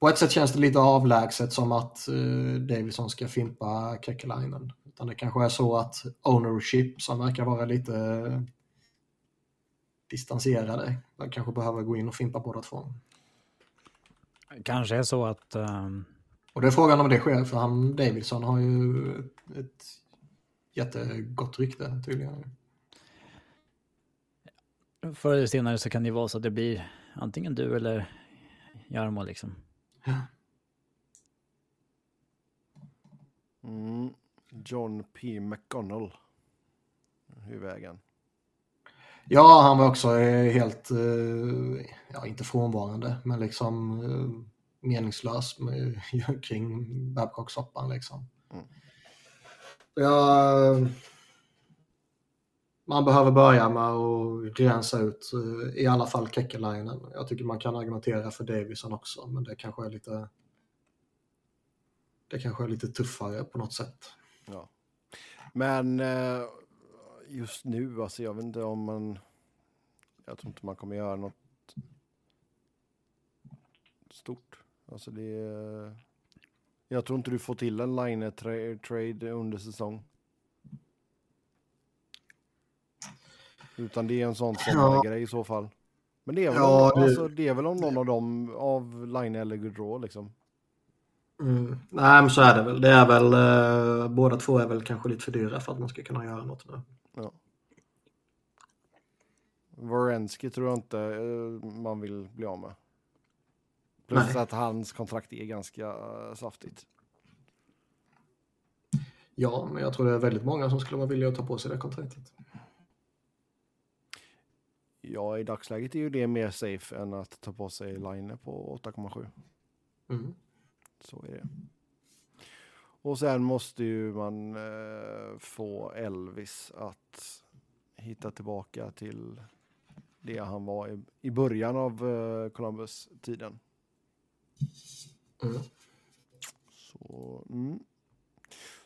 Speaker 3: på ett sätt känns det lite avlägset som att eh, Davison ska fimpa Kekkelainen. Utan det kanske är så att ownership som verkar vara lite eh, distanserade. Man kanske behöver gå in och fimpa båda två.
Speaker 1: Kanske är så att... ehm,
Speaker 3: Och det är frågan om det sker, för han Davidson har ju ett, jättegott rykte tydligen.
Speaker 1: förr eller senare så kan det vara så att det blir antingen du eller Jarmo liksom.
Speaker 2: Mm. John P. McConnell. Huvudägaren.
Speaker 3: Ja, han var också eh, helt, eh, ja inte frånvarande, men liksom eh, meningslös med, kring Babcock-soppan liksom.
Speaker 2: Mm.
Speaker 3: Ja, man behöver börja med att rensa ut i alla fall Kekkelainen. Jag tycker man kan argumentera för Davison också, men det kanske är lite det kanske är lite tuffare på något sätt.
Speaker 2: Ja. Men eh, just nu, alltså jag vet inte om man... Jag tror inte man kommer göra något stort. Alltså det. Jag tror inte du får till en line tra- trade under säsong. Utan det är en sån sommargrej i så fall. Men det är väl,
Speaker 3: Ja,
Speaker 2: om, Alltså, det är väl om någon av dem av Line eller Gaudreau liksom.
Speaker 3: Mm. Nej, men så är det väl. Det är väl eh, båda två är väl kanske lite för dyra för att man ska kunna göra något nu.
Speaker 2: Ja. Werenski tror jag inte eh, man vill bli av med. Plus
Speaker 3: Nej.
Speaker 2: att hans kontrakt är ganska eh, saftigt.
Speaker 3: Ja, men jag tror det är väldigt många som skulle vara villiga att ta på sig det kontraktet.
Speaker 2: Ja, i dagsläget är ju det mer safe än att ta på sig Line på 8,7.
Speaker 3: Mm.
Speaker 2: Så är det. Och sen måste ju man eh, få Elvis att hitta tillbaka till det han var i, i början av eh, Columbus-tiden.
Speaker 3: Mm.
Speaker 2: Så, mm.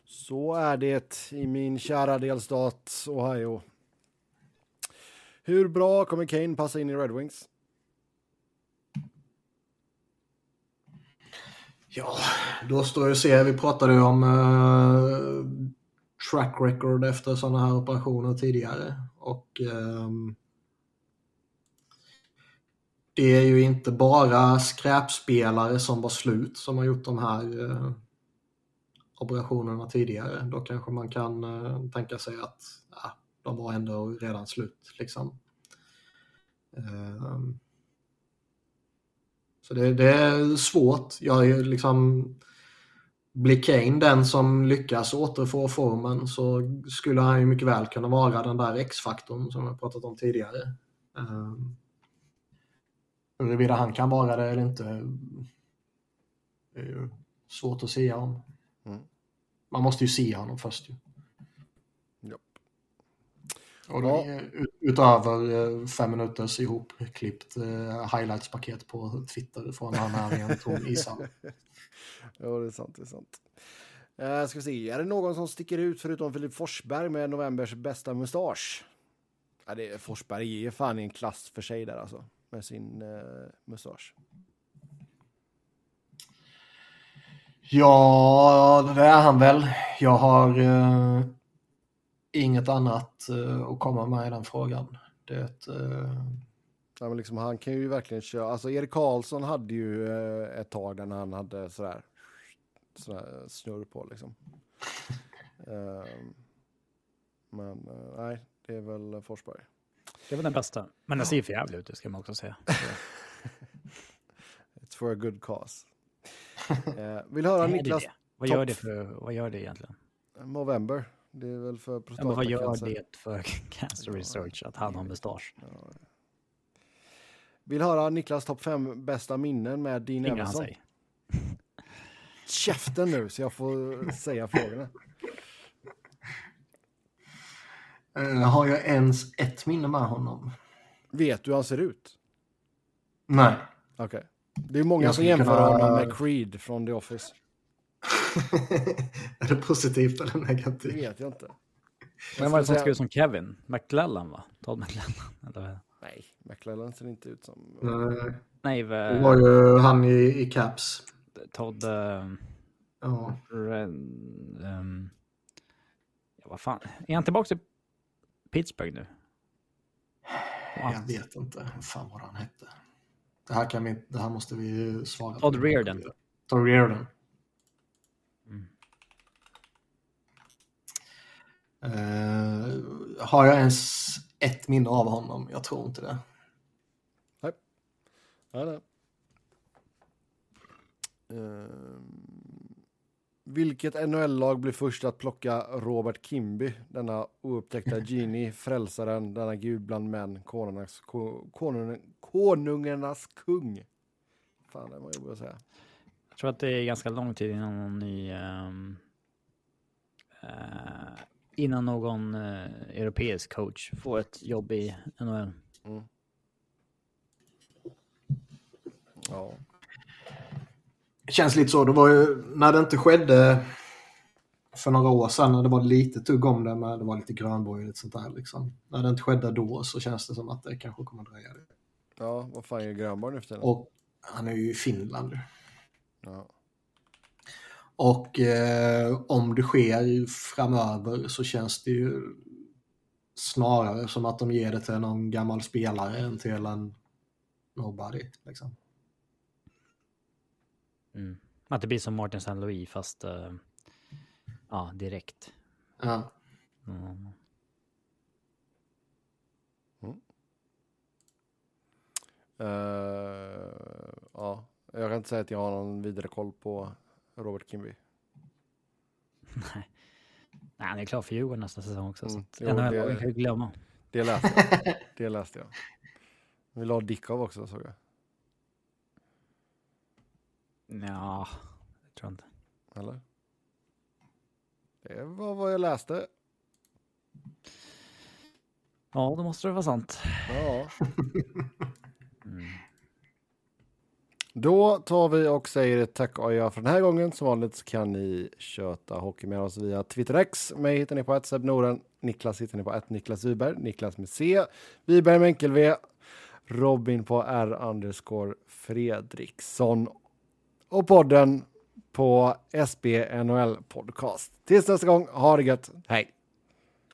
Speaker 2: Så är det i min kära delstat Ohio. Hur bra kommer Kane passa in i Red Wings?
Speaker 3: Ja, då står ju ser. Vi pratade ju om eh, track record efter sådana här operationer tidigare. Och eh, det är ju inte bara skräpspelare som var slut som har gjort de här eh, operationerna tidigare. Då kanske man kan eh, tänka sig att ja, de var ändå redan slut. Liksom. Eh, så det, det är svårt. Jag är ju liksom... Blir Kane den som lyckas återfå formen så skulle han ju mycket väl kunna vara den där X-faktorn som jag pratat om tidigare. Um, huruvida han kan vara det eller inte är ju svårt att säga om.
Speaker 2: Mm.
Speaker 3: Man måste ju se honom först ju. Och
Speaker 2: Ja.
Speaker 3: utöver eh, fem minuters ihopklippt eh, highlights-paket på Twitter från han är i en tom ishall.
Speaker 2: Ja, det är sant. Det är sant. Uh, ska vi se, är det någon som sticker ut förutom Filip Forsberg med novembers bästa mustasch? Ja, det är, Forsberg är fan i en klass för sig där alltså, med sin uh, mustasch.
Speaker 3: Ja, det är han väl. Jag har eh, inget annat eh, att komma med i den frågan. Det, eh,
Speaker 2: Ja, men liksom, han kan ju verkligen köra. Alltså Erik Karlsson hade ju eh, ett tag där när han hade sådär, sådär snurr på liksom. Ehm, men eh, nej, det är väl Forsberg.
Speaker 1: Det var den bästa. Men den ser för jävligt ut, det ska man också säga.
Speaker 2: It's for a good cause. Eh, vill höra Niklas
Speaker 1: det? Vad gör det för, vad gör det egentligen?
Speaker 2: November. Det är väl för
Speaker 1: Ja, men vad gör
Speaker 2: prostatacancer.
Speaker 1: det för cancer research att han har mustasch?
Speaker 2: Vill höra Niklas topp fem bästa minnen med Dean
Speaker 1: han
Speaker 2: Evansson.
Speaker 1: sig?
Speaker 2: Käften nu så jag får säga frågorna.
Speaker 3: eh, har jag ens ett minne med honom?
Speaker 2: Vet du hur han ser ut?
Speaker 3: Nej.
Speaker 2: Okej. Det är många
Speaker 3: Jag
Speaker 2: som jämför
Speaker 3: kunna-
Speaker 2: honom med Creed från The Office.
Speaker 3: är det positivt eller
Speaker 2: Det
Speaker 3: negativt?
Speaker 2: vet jag inte.
Speaker 1: Men vad är det som ut som Kevin? McClellan va? Todd McClellan? Eller?
Speaker 2: Nej, McClellan ser inte ut som...
Speaker 3: Nej,
Speaker 1: Nej,
Speaker 3: det
Speaker 1: v-
Speaker 3: var ju han i, i Caps.
Speaker 1: Todd... Uh,
Speaker 3: Ja.
Speaker 1: um, ja, vad fan. Är han tillbaka till Pittsburgh nu?
Speaker 3: Jag vet inte. Vad fan vad han hette. Det här, kan vi, det här måste vi svara på.
Speaker 1: Todd Reardon.
Speaker 3: Todd Reardon. Eh, har jag ens ett minne av honom? Jag tror inte det.
Speaker 2: Ja, nej. Ehm, vilket NHL-lag blir först att plocka Robert Kimby, denna oupptäckta genie, frälsaren, denna gud bland män, konungarnas, ko, konung, konungarnas kung? Fan, det var jobbigt att säga.
Speaker 1: Jag tror att det är ganska lång tid innan någon ny... ehm, eh, innan någon eh, europeisk coach får ett jobb i NHL.
Speaker 2: Ja.
Speaker 3: Det känns lite så. Det var ju när det inte skedde för några år sedan när det var lite tugg om det, men det var lite Grönborg och lite sånt där liksom. När det inte skedde då så känns det som att det kanske kommer dröja.
Speaker 2: ja, vad fan är Grönborg nu för tiden?
Speaker 3: Och han är ju i Finland.
Speaker 2: Ja.
Speaker 3: Och eh, om det sker framöver så känns det ju snarare som att de ger det till någon gammal spelare än till en nobody. Liksom.
Speaker 1: Mm. Att det blir som Martin St. Louis fast eh, ja, direkt.
Speaker 3: Ja.
Speaker 1: Mm.
Speaker 2: Uh, ja, jag kan inte säga att jag har någon vidare koll på Robert Kimby.
Speaker 1: Nej. Nej, han är klar för Djurgården nästa säsong också.
Speaker 2: Mm,
Speaker 1: Så
Speaker 2: jo,
Speaker 1: NHL
Speaker 2: det-
Speaker 1: kan ju glömma.
Speaker 2: Det läste jag. det läste jag. Vi la Dickov också såg jag.
Speaker 1: Ja, det tror jag inte.
Speaker 2: Eller? Det var vad jag läste.
Speaker 1: Ja, då måste det vara sant.
Speaker 2: Ja.
Speaker 1: Mm.
Speaker 2: Då tar vi och säger tack och adjö för den här gången. Som vanligt så kan ni köta hockey med oss via TwitterX. Mig hittar ni på ett Seb Noren. Niklas hittar ni på ett Niklas Wiberg. Niklas med C. Wiberg med enkel V. Robin på R underscore Fredriksson. Och podden på SBNHL podcast. Tills nästa gång, ha det gött. Hej!